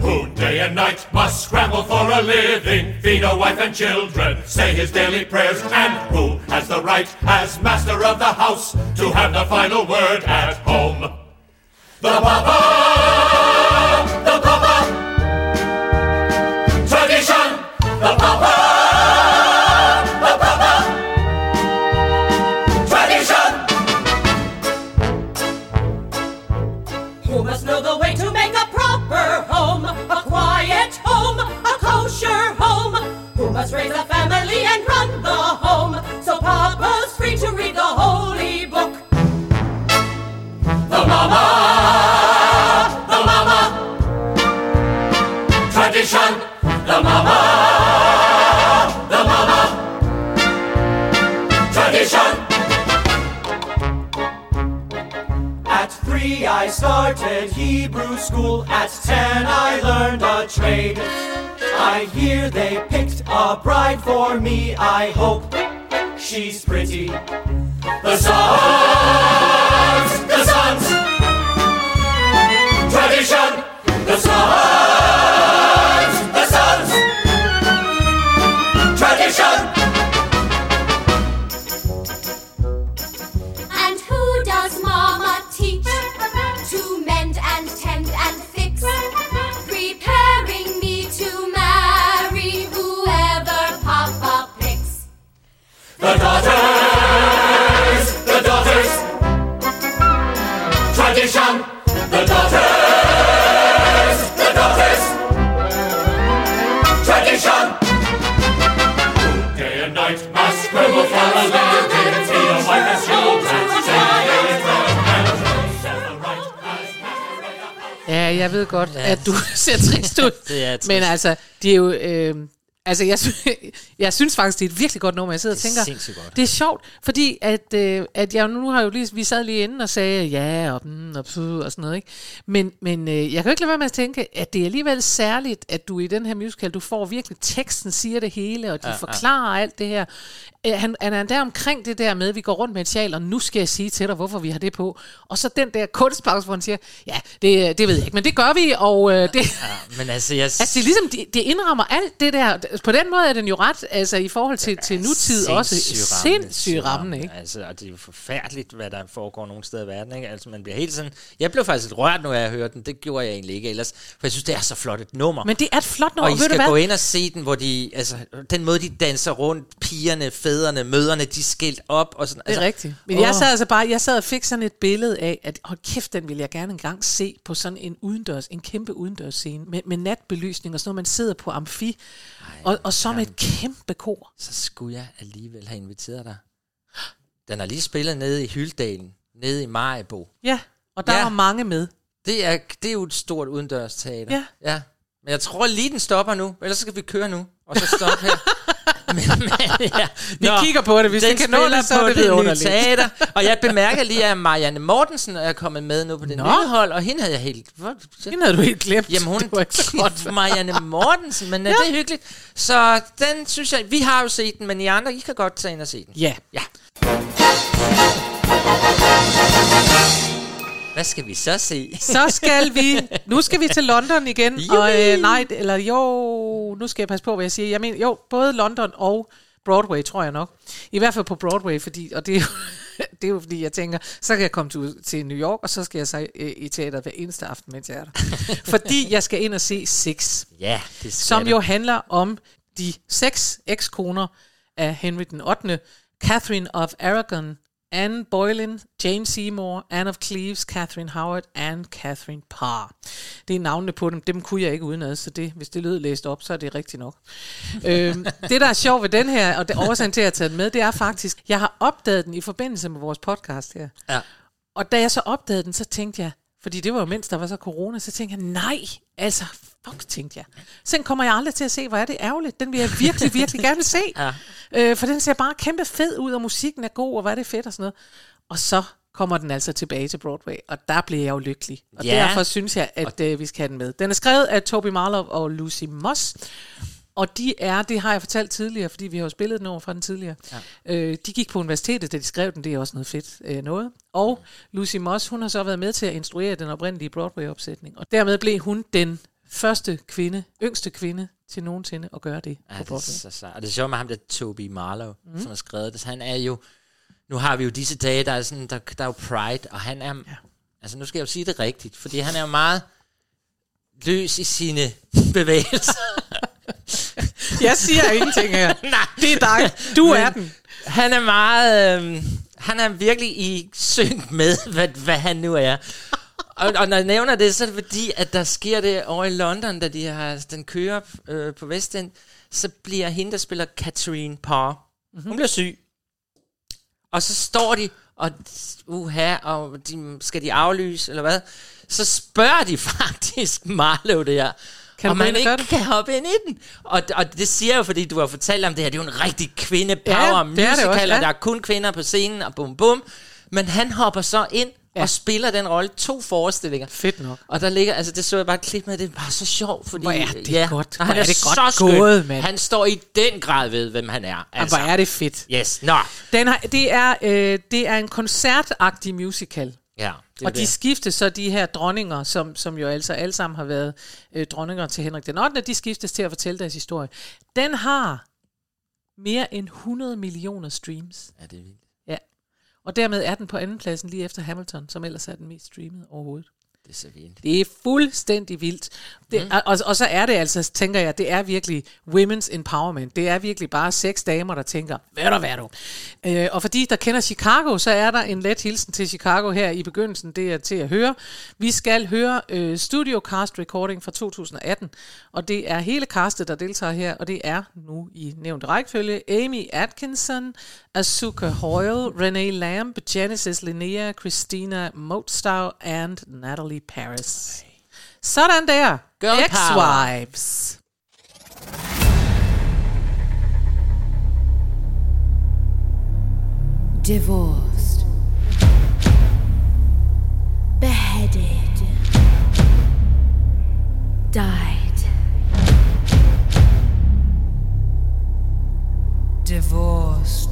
Who day and night must scramble for a living, feed a wife and children, say his daily prayers, and who has the right, as master of the house, to have the final word at home? The Papa! Must raise a family and run the home so Papa's free to read the holy book? The Mama! The Mama! Tradition! The Mama! The Mama! Tradition! At three I started Hebrew school. At ten I learned a trade. I hear they picked a bride for me. I hope she's pretty. The sons! Jeg ved godt, at du ser trist ud. Det er trist. Men altså, det er jo... Øh, altså, jeg, jeg synes faktisk, det er et virkelig godt nummer. Jeg sidder og er tænker... godt. Det er sjovt, fordi at, øh, at jeg nu har jo lige... Vi sad lige inden og sagde ja og, mm, og, og sådan noget, ikke? Men, men øh, jeg kan jo ikke lade være med at tænke, at det er alligevel særligt, at du i den her musical, du får virkelig teksten, siger det hele, og de Ja, ja, ja. forklarer alt det her. Øh, han, han er der omkring det der med, at vi går rundt med et sjal, og nu skal jeg sige til dig, hvorfor vi har det på. Og så den der kunstpause, hvor han siger, ja, det, det ved jeg ikke, men det gør vi, og øh, det... Ja, men altså, jeg... altså, det, ligesom, det, det indrammer alt det der. På den måde er den jo ret, altså i forhold til, til nutid også, sindssygt rammende, ikke? Altså, og det er jo forfærdeligt, hvad der foregår nogle steder i verden, ikke? Altså, man bliver helt sådan... Jeg blev faktisk lidt rørt, når jeg hørte den. Det gjorde jeg egentlig ikke ellers, for jeg synes, det er så flot et nummer. Men det er et flot nummer, Og I skal gå ind og se den, hvor de... Altså, den måde, de danser rundt, pigerne, fed fædrene, møderne, de er skilt op. Og sådan. Altså, det er altså, rigtigt. Men åh. jeg sad altså bare, jeg sad og fik sådan et billede af, at hold kæft, den vil jeg gerne engang se på sådan en udendørs, en kæmpe udendørs scene med, med natbelysning og sådan noget. Man sidder på amfi, Ej, og, og så med et kæmpe kor. Så skulle jeg alligevel have inviteret dig. Den er lige spillet nede i Hyldalen, nede i Majbo. Ja, og der ja. var mange med. Det er, det er jo et stort udendørsteater. Ja. ja. Men jeg tror lige, den stopper nu, ellers skal vi køre nu, og så stoppe her. men, men, ja. Vi Nå, kigger på det, hvis den det kan nå det, så på det, underligt. teater. Og jeg bemærker lige, at Marianne Mortensen er kommet med nu på det nye hold, og hende havde jeg helt... Hvor, hende havde du helt glemt. Jamen hun, det ikke så godt. Marianne Mortensen, men ja. det er hyggeligt. Så den synes jeg, vi har jo set den, men I andre, I kan godt tage ind og se den. Ja. Ja. Hvad skal vi så se? så skal vi, nu skal vi til London igen. Og øh, nej, eller jo, nu skal jeg passe på, hvad jeg siger. Jeg mener, jo, både London og Broadway, tror jeg nok. I hvert fald på Broadway, fordi, og det er det er jo fordi, jeg tænker, så kan jeg komme til, til New York, og så skal jeg så øh, i teater hver eneste aften, mens jeg er der. fordi jeg skal ind og se Six. Ja, det skal Som det. jo handler om de seks ekskoner af Henry den 8., Catherine of Aragon, Anne Boylan, Jane Seymour, Anne of Cleves, Catherine Howard and Catherine Parr. Det er navnene på dem. Dem kunne jeg ikke udenad, så det, hvis det lød læst op, så er det rigtigt nok. øhm, det, der er sjovt ved den her, og det årsagen til, at jeg har taget den med, det er faktisk, jeg har opdaget den i forbindelse med vores podcast her. Ja. Og da jeg så opdagede den, så tænkte jeg, fordi det var jo mens der var så corona, så tænkte jeg, nej, altså, fuck, tænkte jeg. Sen kommer jeg aldrig til at se, hvor er det ærgerligt. Den vil jeg virkelig, virkelig gerne se. ja. øh, for den ser bare kæmpe fed ud, og musikken er god, og hvad er det fedt og sådan noget. Og så kommer den altså tilbage til Broadway, og der bliver jeg jo lykkelig. Og ja. derfor synes jeg, at øh, vi skal have den med. Den er skrevet af Toby Marlow og Lucy Moss, og de er, det har jeg fortalt tidligere, fordi vi har jo spillet den over fra den tidligere, ja. øh, de gik på universitetet, da de skrev den, det er også noget fedt øh, noget. Og. Lucy Moss, hun har så været med til at instruere den oprindelige Broadway-opsætning, og dermed blev hun den første kvinde, yngste kvinde, til nogensinde at gøre det ja, på Broadway. Det er så, så. Og det er sjovt med ham der Toby Marlowe, mm. som har skrevet det. Han er jo, nu har vi jo disse dage, der er, sådan, der, der er jo Pride, og han er, ja. altså nu skal jeg jo sige det rigtigt, fordi han er jo meget løs i sine bevægelser. Jeg siger ingenting her. Nej. Det er dig. Du er den. Han er meget... Øh, han er virkelig i synk med, hvad, hvad han nu er. Og, og når jeg nævner det, så er det fordi, at der sker det over i London, da de har, den kører øh, på Vestend, så bliver hende, der spiller Catherine Parr, mm-hmm. hun mhm. bliver syg. Og så står de, og uha, og de, skal de aflyse, eller hvad? Så spørger de faktisk Marlow der, kan og man ikke det? kan hoppe ind i den. Og, og det siger jeg jo, fordi du har fortalt om det her, det er jo en rigtig kvinde-power-musical, det ja. og der er kun kvinder på scenen, og bum bum. Men han hopper så ind ja. og spiller den rolle to forestillinger. Fedt nok. Og der ligger, altså det så jeg bare et klip med, det er bare så sjovt, fordi... Hvor er det ja, godt, hvor han er, er det godt så gået, mand. Han står i den grad ved, hvem han er. Altså. Og hvor altså. er det fedt. Yes, nå. Den har, det, er, øh, det er en koncertagtig musical. Ja, det og det. de skiftes så de her dronninger, som, som jo altså alle sammen har været øh, dronninger til Henrik den 8., de skiftes til at fortælle deres historie. Den har mere end 100 millioner streams. Ja, det er vildt. Ja, og dermed er den på andenpladsen lige efter Hamilton, som ellers er den mest streamede overhovedet er så vildt. Det er fuldstændig vildt. Det, mm. og, og så er det altså, tænker jeg, det er virkelig women's empowerment. Det er virkelig bare seks damer, der tænker, hvad du, hvad du. Øh, og fordi der kender Chicago, så er der en let hilsen til Chicago her i begyndelsen, det er til at høre. Vi skal høre øh, Studio Cast Recording fra 2018, og det er hele castet, der deltager her, og det er nu i nævnt rækkefølge Amy Atkinson, Asuka Hoyle, Renee Lamb, Genesis Linnea, Christina Motstow and Natalie Paris. Sådan der. Girl Ex-wives. Divorced. Beheaded. Died. Divorced.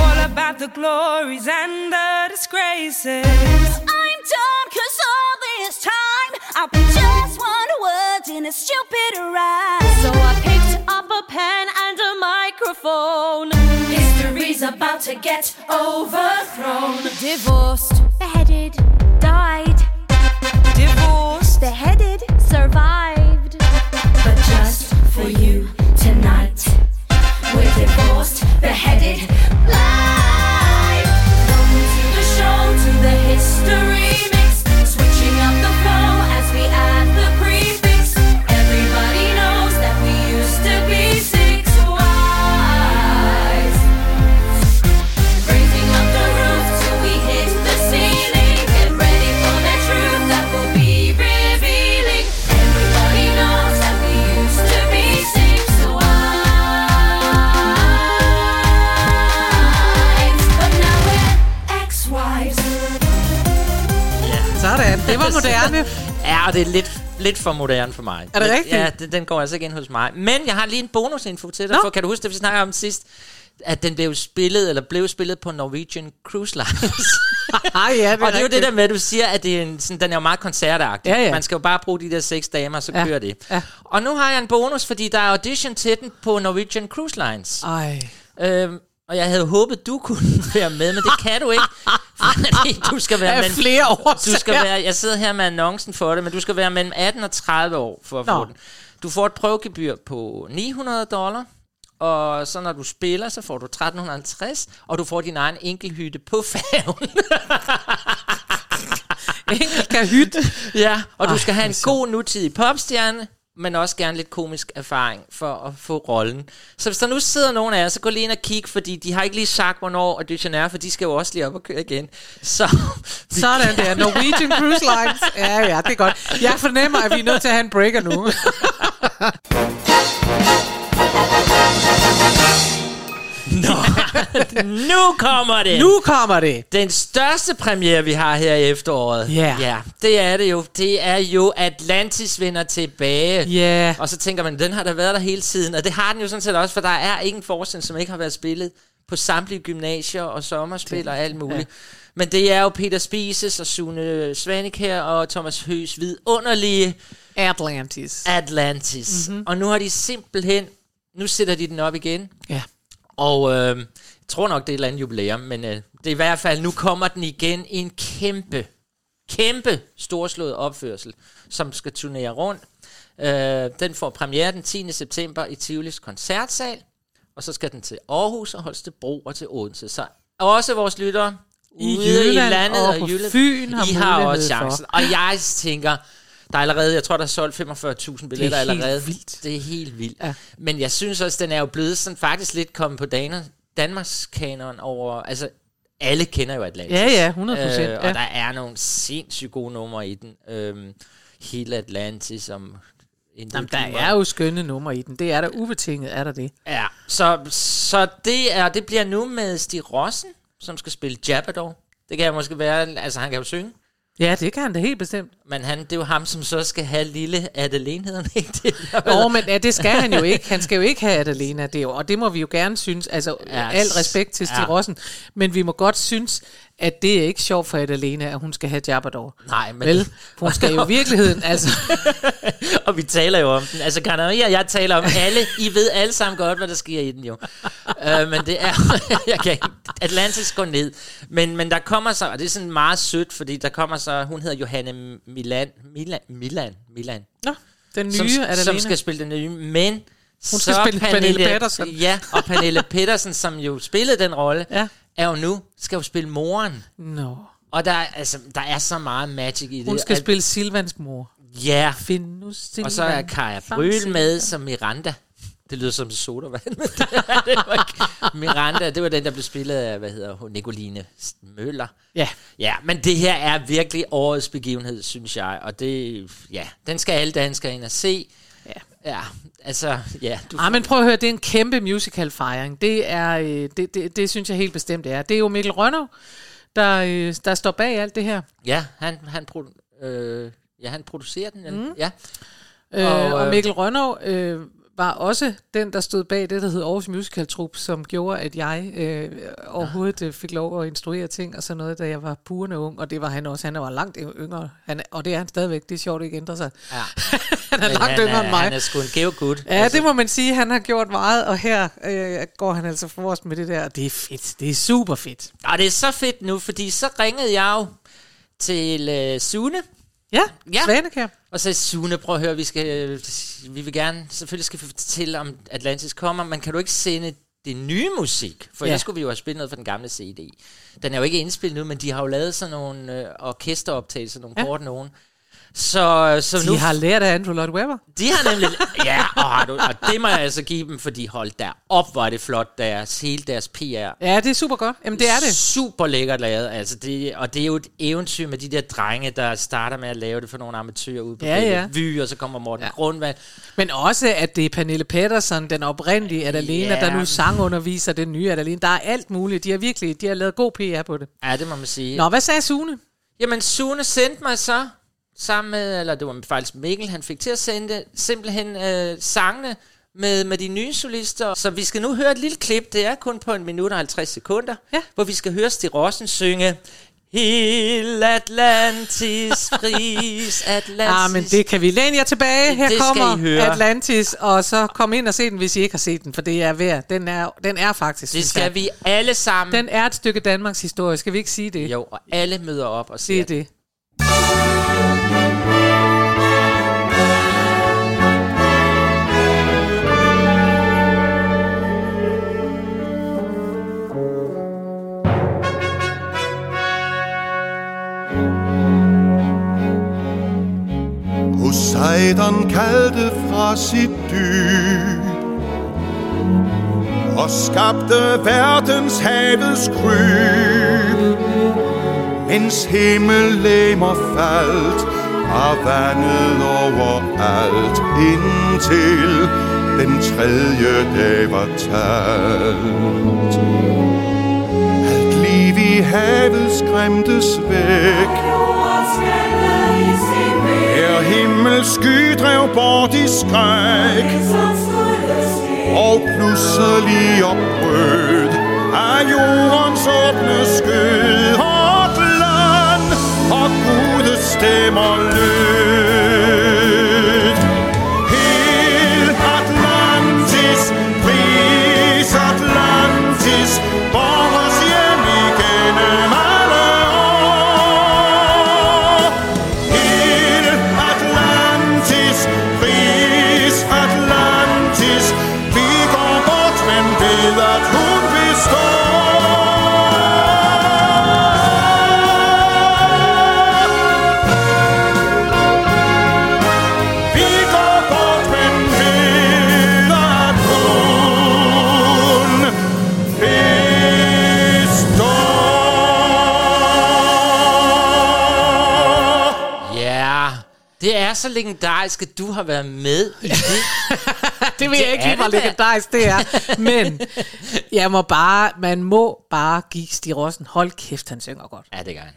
about the glories and the disgraces. I'm done cause all this time I put just one word in a stupid rhyme. So I picked up a pen and a microphone. History's about to get overthrown. Divorced, beheaded, died. Divorced, beheaded, survived. But just for you tonight, we're divorced, beheaded, Og det er lidt, lidt for moderne for mig. Er det Men- rigtigt? Ja, den, den går altså ikke ind hos mig. Men jeg har lige en bonusinfo til dig, Nå. for kan du huske det, vi snakkede om sidst? At den blev spillet, eller blev spillet på Norwegian Cruise Lines. Ah, ja, det og det er jo det der med, at du siger, at det er en, sådan, den er jo meget koncertagtig. Ja, ja. Man skal jo bare bruge de der seks damer, så Ja, kører det. ja. Og nu har jeg en bonus, fordi der er audition til den på Norwegian Cruise Lines. Ej. Øhm, og jeg havde håbet, du kunne være med, men det kan du ikke. Fordi du skal være mellem- flere Du årsager. skal være, jeg sidder her med annoncen for det, men du skal være mellem 18 og 30 år for at Nå. få den. Du får et prøvegebyr på 900 dollar, og så når du spiller, så får du 1350, og du får din egen enkelhytte på færgen. Enkelkahyt. ja, og du Ej, skal have en god nutidig popstjerne, men også gerne lidt komisk erfaring for at få rollen. Så hvis der nu sidder nogen af jer, så gå lige ind og kig, fordi de har ikke lige sagt, hvornår audition er, for de skal jo også lige op og køre igen. Så Sådan der. Norwegian Cruise Lines. Ja, ja, det er godt. Jeg fornemmer, at vi er nødt til at have en breaker nu. nu kommer det! Nu kommer det! Den største premiere, vi har her i efteråret. Ja. ja. det er det jo. Det er jo Atlantis vender tilbage. Ja. Og så tænker man, den har da været der hele tiden. Og det har den jo sådan set også, for der er ingen forestilling, som ikke har været spillet på samtlige gymnasier og sommerspil og alt muligt. Ja. Men det er jo Peter Spises og Sune Svanik her og Thomas Høs vidunderlige Atlantis. Atlantis. Mhm. Mm-hmm. Og nu har de simpelthen, nu sætter de den op igen. Ja. Og øh, jeg tror nok, det er et eller andet jubilæum, men øh, det er i hvert fald, nu kommer den igen i en kæmpe, kæmpe storslået opførsel, som skal turnere rundt. Øh, den får premiere den 10. september i Tivolis koncertsal, og så skal den til Aarhus og Holstebro og til Odense. Så også vores lyttere I ude Jylland i landet og og, Jylland, Fyn har I har også for. chancen. Og jeg tænker, der er allerede, jeg tror, der er solgt 45.000 billetter helt allerede. vildt. Det er helt vildt. Ja. Men jeg synes også, den er jo blevet sådan faktisk lidt kommet på Daner, Danmarks kanon over, altså alle kender jo Atlantis. Ja, ja, 100%, Øh, og ja. der er nogle sindssygt gode numre i den. Øhm, hele Atlantis om... Jamen, der er jo skønne numre i den. Det er der ubetinget, er der det. Ja, så, så det, er, det bliver nu med Stig Rossen, som skal spille Jabador. Det kan jeg måske være, altså han kan jo synge. Ja, det kan han da helt bestemt. Men han, det er jo ham, som så skal have lille Adeline, hedder han ikke det? Nå, men ja, det skal han jo ikke. Han skal jo ikke have Adelena, det er jo, og det må vi jo gerne synes, altså Ja, al respekt til Stig ja. Rossen, men vi må godt synes, at det er ikke sjovt for Adelena, at hun skal have Jabador. Nej, men... Vel, for hun skal jo i virkeligheden, altså... og vi taler jo om den. Altså, Kanari og jeg taler om alle. I ved alle sammen godt, hvad der sker i den jo. uh, men det er... jeg kan ikke, Atlantis går ned. Men, men der kommer så... Og det er sådan meget sødt, fordi der kommer så... Hun hedder Johanne Milan. Milan? Milan? Milan. Nå, den nye som, Adelena. Som skal spille den nye. Men... Hun skal spille Pernille Pettersen. Ja, og Pernille Pettersen, som jo spillede den rolle, Ja. Er jo nu, skal jo spille moren. Nå. Og der, er- altså, der er så meget magic i det. Hun skal at- spille Silvans mor. Ja. Find nu Silvan. Og så er Kaja Bryl med som Miranda. Det lyder som sodavand. det ikke. Miranda, det var den, der blev spillet af, hvad hedder hun, Nicoline Møller. Ja. Ja, men det her er virkelig årets begivenhed, synes jeg. Og det, ja, den skal alle danskere ind og se. Ja. Altså, ja. Du Ah, men prøv at høre, det er en kæmpe musical fejring. Det er, øh, det, det, det synes jeg helt bestemt det er. Det er jo Mikkel Rønnow, der, øh, der står bag alt det her. Ja, han, han, produ- øh, ja, han producerer den. Mm. Ja. Øh, og, Og, og øh, Mikkel Rønnow øh, var også den, der stod bag det, der hed Aarhus Musical Troupe, som gjorde, at jeg øh, overhovedet øh, fik lov at instruere ting og sådan noget, da jeg var purende ung. Og det var han også. Han var langt yngre. Han, og det er han stadigvæk. Det er sjovt, det ikke ændrer sig. Ja. han er Men langt han yngre er- end mig. han er sgu en geogud. Ja, altså. det må man sige. Han har gjort meget, og her øh, går han altså forrest med det der. Det er fedt. Det er super fedt. Og det er så fedt nu, fordi så ringede jeg jo til øh, Sune. Ja, ja. Svanekær. Og så Sune, prøv at høre, vi, skal, øh, vi vil gerne, selvfølgelig skal vi fortælle om Atlantis kommer, men kan du ikke sende det nye musik? For Ja. ja. skulle vi jo have spillet noget fra den gamle CD. Den er jo ikke indspillet nu, men de har jo lavet sådan nogle øh, orkesteroptagelser, nogle ja. kort nogen. Så, så De nu har lært af Andrew Lloyd Webber. de har nemlig... Ja, og, og det må jeg altså give dem, fordi hold der op, var det flot, deres, hele deres PR. Ja, det er super godt. Jamen, det er det. Super lækkert lavet, altså det, og det er jo et eventyr med de der drenge, der starter med at lave det for nogle amatører ude på Ja, ja. Vy, og så kommer Morten ja. Grundvald. Men også, at det er Pernille Pettersson, den oprindelige Adalena, Ja. der nu sangunderviser den nye Adalena. Der er alt muligt. De har virkelig de har lavet god PR på det. Ja, det må man sige. Nå, hvad sagde Sune? Jamen, Sune sendte mig så, sammen med, eller det var faktisk Mikkel, han fik til at sende simpelthen øh, sangene med, med de nye solister. Så vi skal nu høre et lille klip, det er kun på en minut og 50 sekunder, ja. hvor vi skal høre Stig Rossen synge Hele Atlantis, fris Atlantis. Ah, men det kan vi læne jer tilbage. Her Det kommer. Atlantis, og så kom ind og se den, hvis I ikke har set den, for det er værd. Den er, den er faktisk. Det skal jeg. vi alle sammen. Den er et stykke Danmarks historie, skal vi ikke sige det? Jo, og alle møder op og Det ser er det. Poseidon kaldte fra sit dyb og skabte verdens havets kryb. Mens himmellegemer faldt, Og vandet overalt, indtil den tredje dag var talt. Alt liv i havet skræmtes væk, her himmelsky drev bort i skræk. Og pludselig opbrød Af jordens åbne skød. Og land Og Gudes stemmer lød det er så legendarisk, at du har været med i det. Det vil Det jeg ikke give, hvor legendarisk det er. Men jeg må bare, man må bare give Stig Rossen, hold kæft, han synger godt. Ja, det gør han.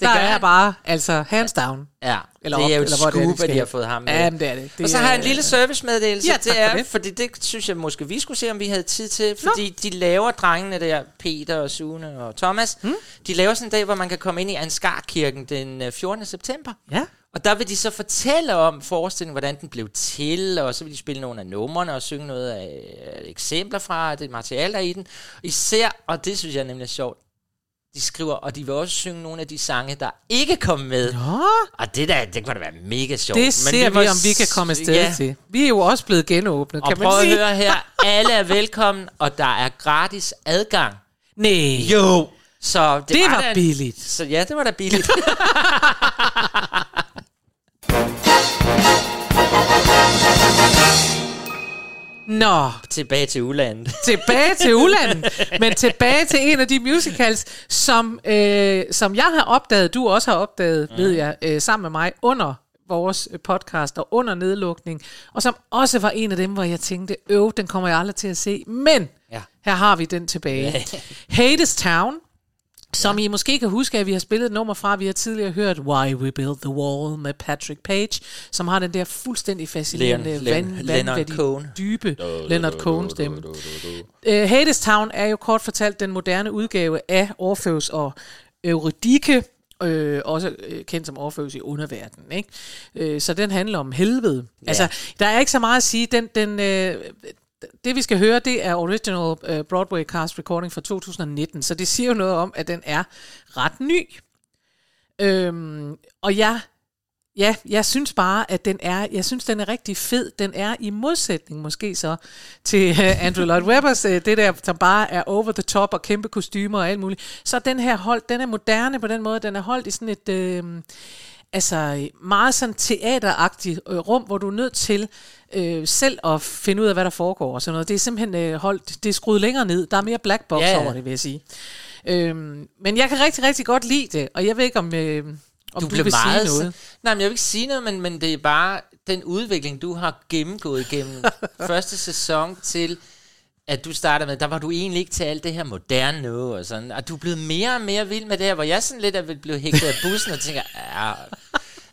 Det gør der er han. bare, altså hands down. Ja, Eller det op, er jo et hvor det er, de scoop, at de har fået ham med. Ja, men det er det. Det og så har jeg en lille servicemeddelelse. Ja, det for er, det. fordi det synes jeg måske, vi skulle se, om vi havde tid til. Fordi de laver drengene der, Peter og Sune og Thomas, Hmm? de laver sådan en dag, hvor man kan komme ind i Ansgarkirken den øh, 14. september. Ja. Og der vil de så fortælle om forestillingen, hvordan den blev til, og så vil de spille nogle af numrene og synge noget af eksempler fra det materiale, der er i den. Især, og det synes jeg nemlig er sjovt, de skriver, og de vil også synge nogle af de sange, der ikke kom med. Nå. Og det der, det kunne da være mega sjovt. Det ser vi, må om vi kan komme afsted til. Vi er jo også blevet genåbnet, Og kan man prøv at sige. høre her, alle er velkommen, og der er gratis adgang. Nej. Jo. Så det, Det var da- billigt. Så ja, det var da billigt. Nå. Tilbage til udlandet. tilbage til udlandet, men tilbage til en af de musicals, som, øh, som jeg har opdaget, du også har opdaget, mm. ved jeg, øh, sammen med mig, under vores øh, podcaster under nedlukning, og som også var en af dem, hvor jeg tænkte, øv, den kommer jeg aldrig til at se. Men Ja. her har vi den tilbage. Hades Town, som I måske kan huske, at vi har spillet et nummer fra, vi har tidligere hørt Why We Built the Wall med Patrick Page, som har den der fuldstændig fascinerende, Len- van, Leonard vanvittige, Cohen. dybe Leonard Cohen stemme. Uh, Hades Town er jo kort fortalt den moderne udgave af Orpheus og Eurydike, øh, også øh, kendt som Orpheus i underverdenen. Ikke? Øh, så den handler om helvede. Ja. Altså, der er ikke så meget at sige. Den, den, øh, det vi skal høre, det er original øh, Broadway cast recording fra 2019, så det siger jo noget om, at den er ret ny. Øhm, og jeg, ja, jeg synes bare, at den er, jeg synes, den er rigtig fed. Den er i modsætning måske så til uh, Andrew Lloyd Webbers, uh, det der, som bare er over the top og kæmpe kostymer og alt muligt. Så den her hold, den er moderne på den måde, den er holdt i sådan et... Øh, altså meget sådan teateragtigt øh, rum, hvor du er nødt til øh, selv at finde ud af, hvad der foregår og sådan noget. Det er simpelthen øh, holdt, det er skruet længere ned. Der er mere black box Ja, ja. over det, vil jeg sige. Øhm, men jeg kan rigtig, rigtig godt lide det, og jeg ved ikke, om, øh, om du, blev vil meget sige noget. Nej, men jeg vil ikke sige noget, men, men det er bare den udvikling, du har gennemgået gennem første sæson til, at du startede med, der var du egentlig ikke til alt det her moderne noget, og sådan, og du er blevet mere og mere vild med det her, hvor jeg sådan lidt er blevet hægtet af bussen, og tænker, ja,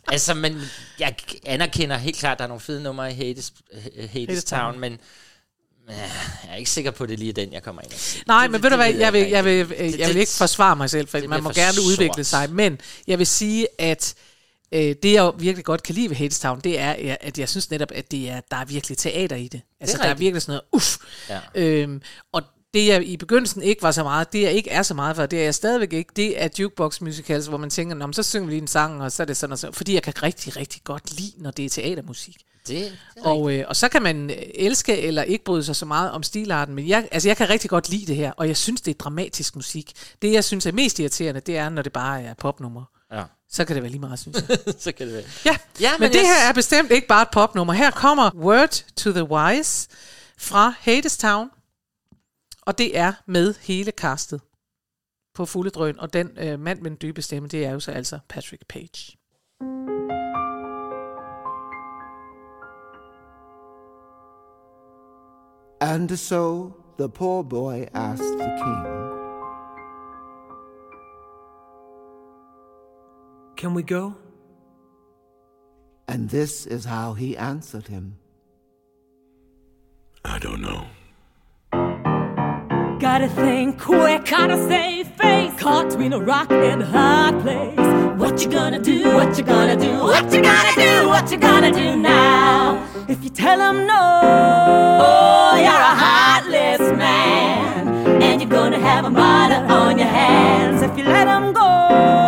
altså, men jeg anerkender helt klart, at der er nogle fede numre i Hades, Hades Town, men ja, jeg er ikke sikker på, at det lige er den, jeg kommer ind og. Nej, Det- men det- ved du hvad, jeg vil, jeg vil, rigtigt. Det- jeg vil ikke forsvare mig selv, for man må gerne udvikle sig, men jeg vil sige, at øh, det jeg virkelig godt kan lide ved Hadestown, det er, at jeg synes netop, at det er, der er virkelig teater i det. Altså, der er rigtigt. virkelig sådan noget, uff. Ja. Øhm, og det jeg i begyndelsen ikke var så meget, det jeg ikke er så meget for, det er jeg stadigvæk ikke, det er jukebox musicals, hvor man tænker, Nå, så synger vi lige en sang, og så er det sådan og så. Fordi jeg kan rigtig, rigtig godt lide, når det er teatermusik. Det, det er Og, øh, og så kan man øh, elske eller ikke bryde sig så meget om stilarten, men jeg, altså jeg kan rigtig godt lide det her, og jeg synes, det er dramatisk musik. Det, jeg synes er mest irriterende, det er, når det bare er popnummer. Ja. Så kan det være lige meget, synes jeg. så kan det være. Ja, Ja, men, men det jeg her er bestemt ikke bare et popnummer. Her kommer Word to the Wise fra Hadestown, og det er med hele castet på fulde drøn, og den øh, mand med den dybe stemme, det er jo så altså Patrick Page. And so the poor boy asked the king, Can we go? and this is how he answered him. I don't know. Gotta think quick, gotta save face. Caught between a rock and a hard place. What you gonna do? What you gonna do? What you gonna do? What you gonna do now? If you tell them no, oh, you're a heartless man. And you're gonna have a murder on your hands. If you let them go,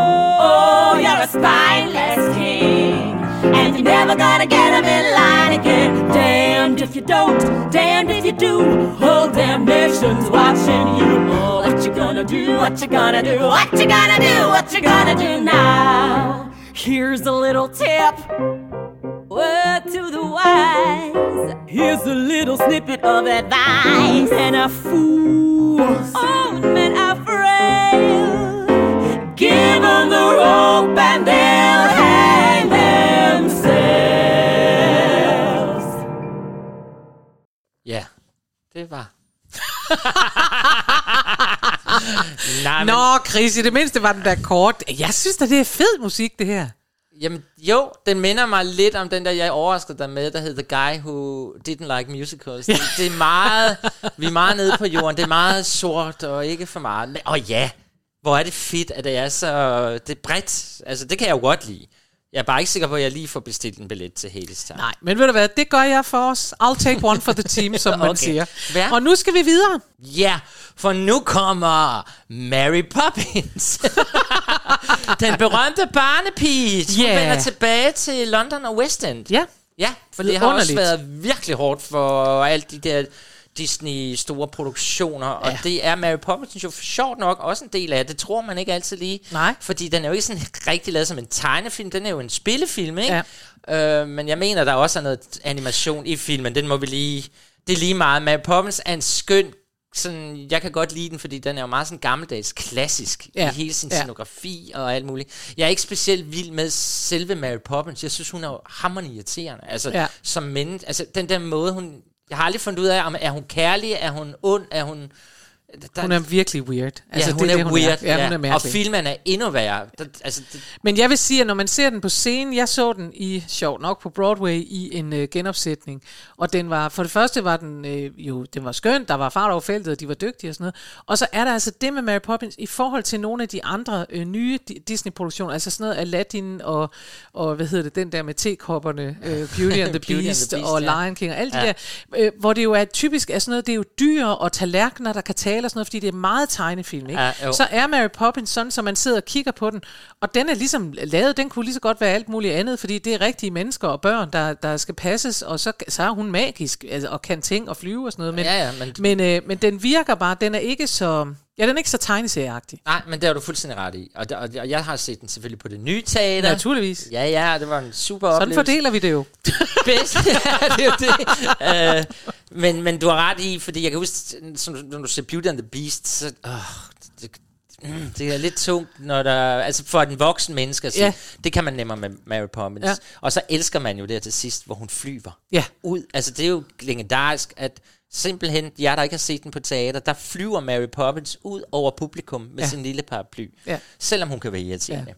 you're a spineless king. And you're never gonna get them in line again. Damned if you don't, damned if you do. Whole damn nation's watching you. Oh, what you gonna do? What you gonna do? What you gonna do? What you gonna do now? Here's a little tip. Word to the wise. Here's a little snippet of advice. And a fool. Oh, frail. Give them the rope and they'll hang themselves. Ja, det var... Nej, Nå, Chris, i det mindste var den der kort. Jeg synes da, det er fed musik, det her. Jamen, jo, den minder mig lidt om den der, jeg overraskede dig med, der hed The Guy Who Didn't Like Musicals. Det, det er meget, vi er meget nede på jorden, det er meget sort og ikke for meget. Men, og ja, hvor er det fedt, at det er så, det er bredt. Altså, det kan jeg jo godt lide. Jeg er bare ikke sikker på, at jeg lige får bestilt en billet til Hades. Nej, men ved du hvad, det gør jeg for os. I'll take one for the team, som man Okay. siger. Hvad? Og nu skal vi videre. Ja, for nu kommer Mary Poppins. Den berømte barnepige, som Ja. vender tilbage til London og West End. Ja. Ja, for det har også Underligt. været virkelig hårdt for alt de der Disney store produktioner, og Ja. det er Mary Poppins jo for sjovt nok også en del af. Det tror man ikke altid lige. Nej. Fordi den er jo ikke sådan rigtig lavet som en tegnefilm, den er jo en spillefilm, ikke? Ja. Øh, men jeg mener, der også er noget animation i filmen, den må vi lige... Det er lige meget. Mary Poppins er en skøn sådan, jeg kan godt lide den, fordi den er jo meget sådan gammeldags klassisk Ja, i hele sin ja. scenografi og alt muligt. Jeg er ikke specielt vild med selve Mary Poppins. Jeg synes, hun er jo hammerende irriterende. Altså, Ja. som menneske, altså den der måde, hun... Jeg har aldrig fundet ud af, om er hun kærlig, er hun ond, er hun... Der, Hun er virkelig weird. Altså, ja, hun det er, det, weird. Ja, hun er og filmen er endnu værre. Der, altså, det, Men jeg vil sige, at når man ser den på scenen, jeg så den i, sjovt nok, på Broadway i en øh, genopsætning, og den var, for det første var den øh, jo, den var skøn, der var fart over feltet, og de var dygtige og sådan noget, og så er der altså det med Mary Poppins, i forhold til nogle af de andre øh, nye Di- Disney-produktioner, altså sådan noget Aladdin og, og hvad hedder det, den der med tekopperne, øh, Beauty and the Beauty and the Beast, Beast, og ja. Lion King, og de Ja. der, øh, hvor det jo er typisk er sådan noget, det er jo dyr og tallerkener, der kan tale og sådan noget, fordi det er meget tegnefilm, ikke? Ja, jo. så er Mary Poppins sådan, så man sidder og kigger på den, og den er ligesom lavet, den kunne lige så godt være alt muligt andet, fordi det er rigtige mennesker og børn, der, der skal passes, og så, så er hun magisk, altså, og kan ting og flyve og sådan noget, men, Ja, ja, men- men, øh, men den virker bare, den er ikke så, ja, den er ikke så tegneserieagtig. Nej, men det har du fuldstændig ret i. Og, der, og jeg- jeg har set den selvfølgelig på det nye teater. Naturligvis. Ja, ja, det var en super Sådan oplevelse. fordeler vi det jo. bedst. ja, det er jo det. Uh, men, men du har ret i, fordi jeg kan huske, som, når du ser Beauty and the Beast, så... Uh, det, mm, det er lidt tungt, når der... Altså for den voksen menneske at sige, Ja. det kan man nemmere med Mary Poppins. Ja. Og så elsker man jo det til sidst, hvor hun flyver Ja. ud. Altså det er jo legendarisk, at simpelthen, jer der ikke har set den på teater, der flyver Mary Poppins ud over publikum med Ja. sin lille paraply. Ja. Selvom hun kan være irriterende.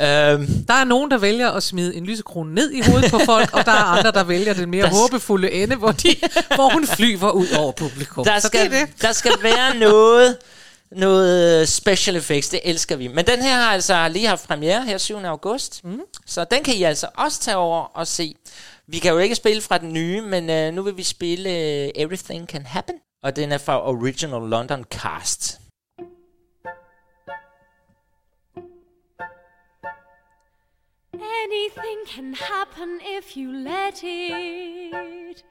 Ja. Øhm, Der er nogen, der vælger at smide en lysekrone ned i hovedet på folk, og der er andre, der vælger den mere Der håbefulde ende, hvor, de, hvor hun flyver ud over publikum. Der Så skal, det er det. der skal være noget, noget special effects, det elsker vi. Men den her har altså lige haft premiere her 7. august, mm. så den kan I altså også tage over og se. Vi kan jo ikke spille fra den nye, men uh, nu vil vi spille uh, Everything Can Happen, og den er fra Original London Cast. Anything can happen if you let it.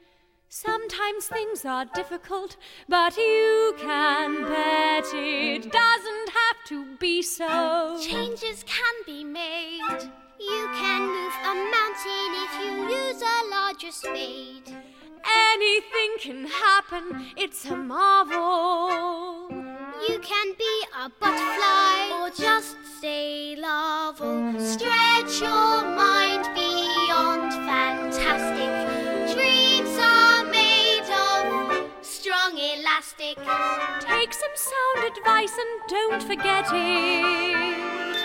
Sometimes things are difficult, but you can bet it doesn't have to be so. Changes can be made. You can move a mountain if you use a larger spade. Anything can happen, it's a marvel. You can be a butterfly or just stay larval. Stretch your mind beyond fantastic. Dreams are made of strong elastic. Take some sound advice and don't forget it.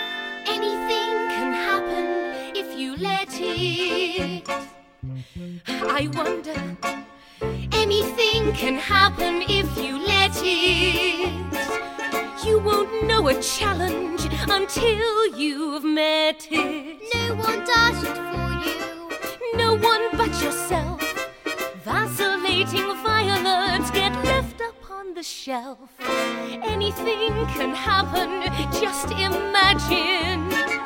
Anything can happen if you let it. I wonder, Anything can happen if you let it. you won't know a challenge until you've met it. No one does it for you. No one but yourself. Vacillating violets get left upon the shelf. Anything can happen, just imagine.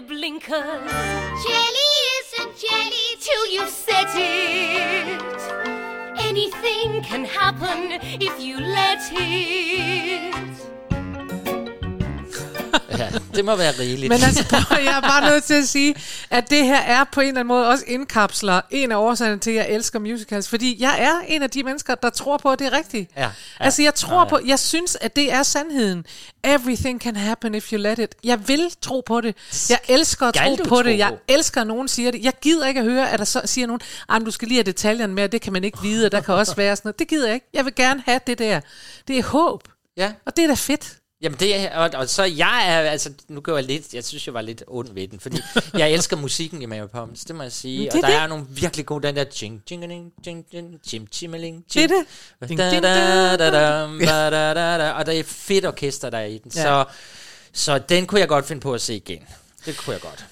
Their blinkers. Jelly isn't jelly Till you've set it. Anything can happen if you let it. Ja, det må være rigeligt. Men altså, prøv, jeg er bare nødt til at sige, at det her er på en eller anden måde også indkapsler en af årsagerne til, at jeg elsker musicals. Fordi jeg er en af de mennesker, der tror på, at det er rigtigt. Ja, ja. Altså, jeg tror Nå, ja. på, jeg synes, at det er sandheden. Everything can happen if you let it. Jeg vil tro på det. Jeg elsker at tro på tro det. Jeg elsker, at nogen siger det. Jeg gider ikke at høre, at der så siger nogen, at du skal lige have detaljerne med, og det kan man ikke vide, og der kan også være sådan noget. Det gider jeg ikke. Jeg vil gerne have det der. Det er håb. Ja. Og det er da fedt. Jamen det og, og så jeg er, altså nu går jeg lidt, jeg synes jeg var lidt ond ved den, fordi jeg elsker musikken i Mary Poppins, det må jeg sige, Det og er der det. er nogle virkelig gode, den der jing, jingeling, jing, jing, jim, chimmeling, Det er det. Da, da, da, da, da. da, da, og der er fedt orkester, der er i den, Ja. så, så den kunne jeg godt finde på at se igen, det kunne jeg godt.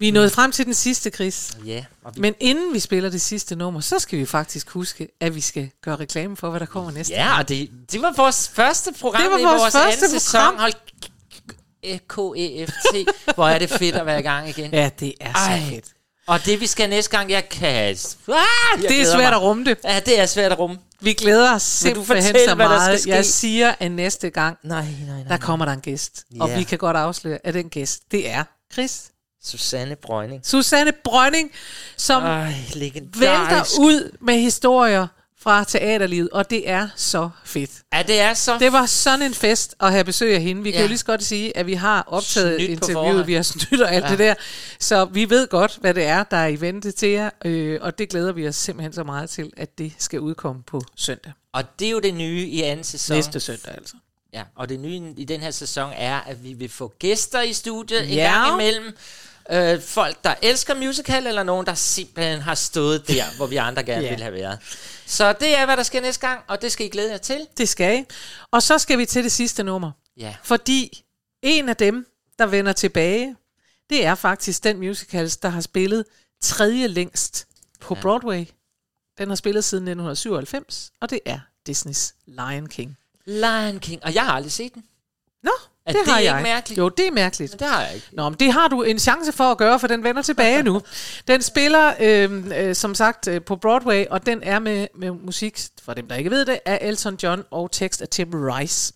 Vi er nået frem til den sidste, Chris. Ja, og vi, Men inden vi spiller det sidste nummer, så skal vi faktisk huske, at vi skal gøre reklame for, hvad der kommer næste ja, og det, det var vores første program Det var i vores vores første anden sæson, program. hold K-E-F-T, hvor er det fedt at være i gang igen. Ja, det er så Ej. fedt. Og det vi skal næste gang, jeg kan... Ah, jeg det er svært mig. at rumme det. Ja, det er svært at rumme. Vi glæder os simpelthen fortælle, så meget. Jeg siger, at næste gang, nej, nej, nej, der kommer der en gæst. Og Ja. vi kan godt afsløre, at den gæst, det er Chris. Susanne Brøgning. Susanne Brønning, som Ej, vælter ud med historier fra teaterlivet, og det er så fedt. Ja, det er så... Det var sådan en fest at have besøg af hende. Vi kan Ja. jo lige så godt sige, at vi har optaget Snydt interviewet, vi har snydt og alt Ja. det der. Så vi ved godt, hvad det er, der er i vente til jer, øh, og det glæder vi os simpelthen så meget til, at det skal udkomme på søndag. Og det er jo det nye i anden sæson. Næste søndag altså. Ja, og det nye i den her sæson er, at vi vil få gæster i studiet en Ja. gang imellem. Øh, folk, der elsker musical, eller nogen, der simpelthen har stået der, hvor vi andre gerne Ja. ville have været. Så det er, hvad der sker næste gang, og det skal I glæde jer til. Det skal I. Og så skal vi til det sidste nummer. Ja. Fordi en af dem, der vender tilbage, det er faktisk den musical, der har spillet tredje længst på ja. Broadway. Den har spillet siden 1997, og det er Disneys Lion King. Lion King, og jeg har aldrig set den. Nå, Er det, det har ikke jeg. mærkeligt? Jo, det er mærkeligt. Men det har jeg ikke. Nå, men det har du en chance for at gøre, for den vender tilbage nu. Den spiller, øh, øh, som sagt, øh, på Broadway, og den er med, med musik, for dem der ikke ved det, af Elton John og tekst af Tim Rice.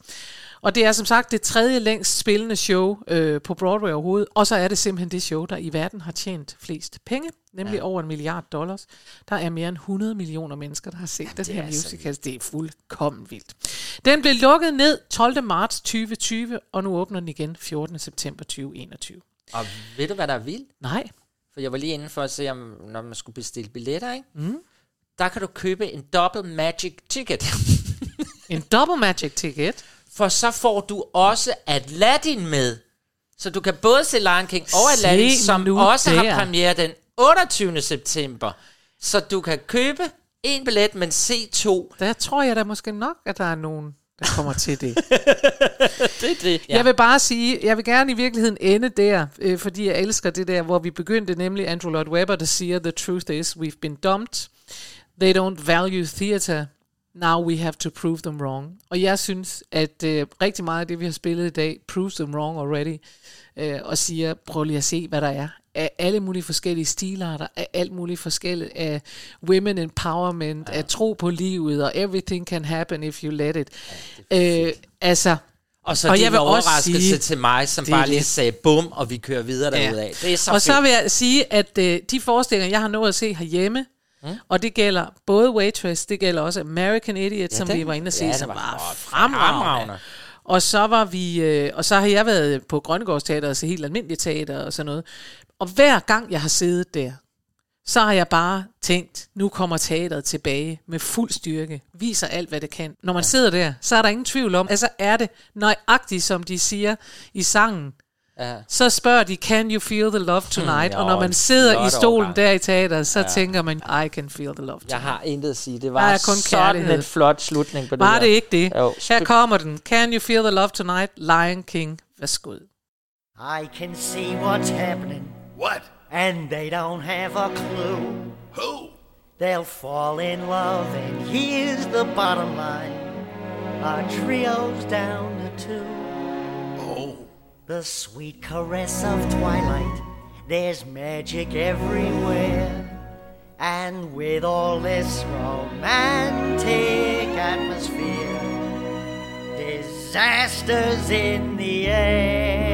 Og det er som sagt det tredje længst spillende show øh, på Broadway overhovedet, og så er det simpelthen det show, der i verden har tjent flest penge, nemlig ja. over en milliard dollars. Der er mere end 100 millioner mennesker, der har set ja, den her er så musical. Det er fuldkommen vildt. Den blev lukket ned 12. marts 2020, og nu åbner den igen 14. september 2021. Og ved du, hvad der er vildt? Nej. For jeg var lige inde for at se, om, når man skulle bestille billetter, ikke? Mm. Der kan du købe en double magic ticket. En double magic ticket? For så får du også Aladdin med. Så du kan både se Lion King og Se Aladdin, som også der. har premiere den 28. september. Så du kan købe en billet, men se to. Der tror jeg da måske nok, at der er nogen, der kommer til det. det er det. Ja. Jeg vil bare sige, jeg vil gerne i virkeligheden ende der, øh, fordi jeg elsker det der, hvor vi begyndte, nemlig Andrew Lloyd Webber, der siger, the truth is, we've been dumped. They don't value theater. Now we have to prove them wrong. Og jeg synes, at øh, rigtig meget af det, vi har spillet i dag, proves them wrong already, øh, og siger, prøv lige at se, hvad der er af alle mulige forskellige stilarter, af alt muligt forskelligt, af women empowerment, ja. af tro på livet, og everything can happen if you let it. Ja, øh, altså, Og så og det jeg vil også overraskelse sige- til mig, som bare lige det. sagde bum, og vi kører videre Ja. derudad. Det er så og så fedt. vil jeg sige, at øh, de forestillinger, jeg har nået at se herhjemme, mm. og det gælder både Waitress, det gælder også American Idiot, Ja, som den- vi var inde at se, ja, som var fremragende. Fremragende. Og så var vi, øh, og så har jeg været på Grønnegårdsteater og se helt almindeligt teater og sådan noget. Og hver gang jeg har siddet der, så har jeg bare tænkt, nu kommer teateret tilbage med fuld styrke, viser alt, hvad det kan. Når man ja. sidder der, så er der ingen tvivl om, altså er det nøjagtigt, som de siger i sangen, Ja. så spørger de, can you feel the love tonight? Hmm, og når man sidder i stolen overgang. der i teateret, så Ja. ja. tænker man, I can feel the love tonight. Jeg har intet at sige. Det Der var er kun sådan kærlighed. en flot slutning på det Var der. det ikke det? Jo, Her kommer den. Can you feel the love tonight? Lion King. Værsgo. I can see what's happening. What? And they don't have a clue. Who? They'll fall in love, and here's the bottom line. Our trio's down to two. The sweet caress of twilight. There's magic everywhere. And with all this romantic atmosphere, disasters in the air.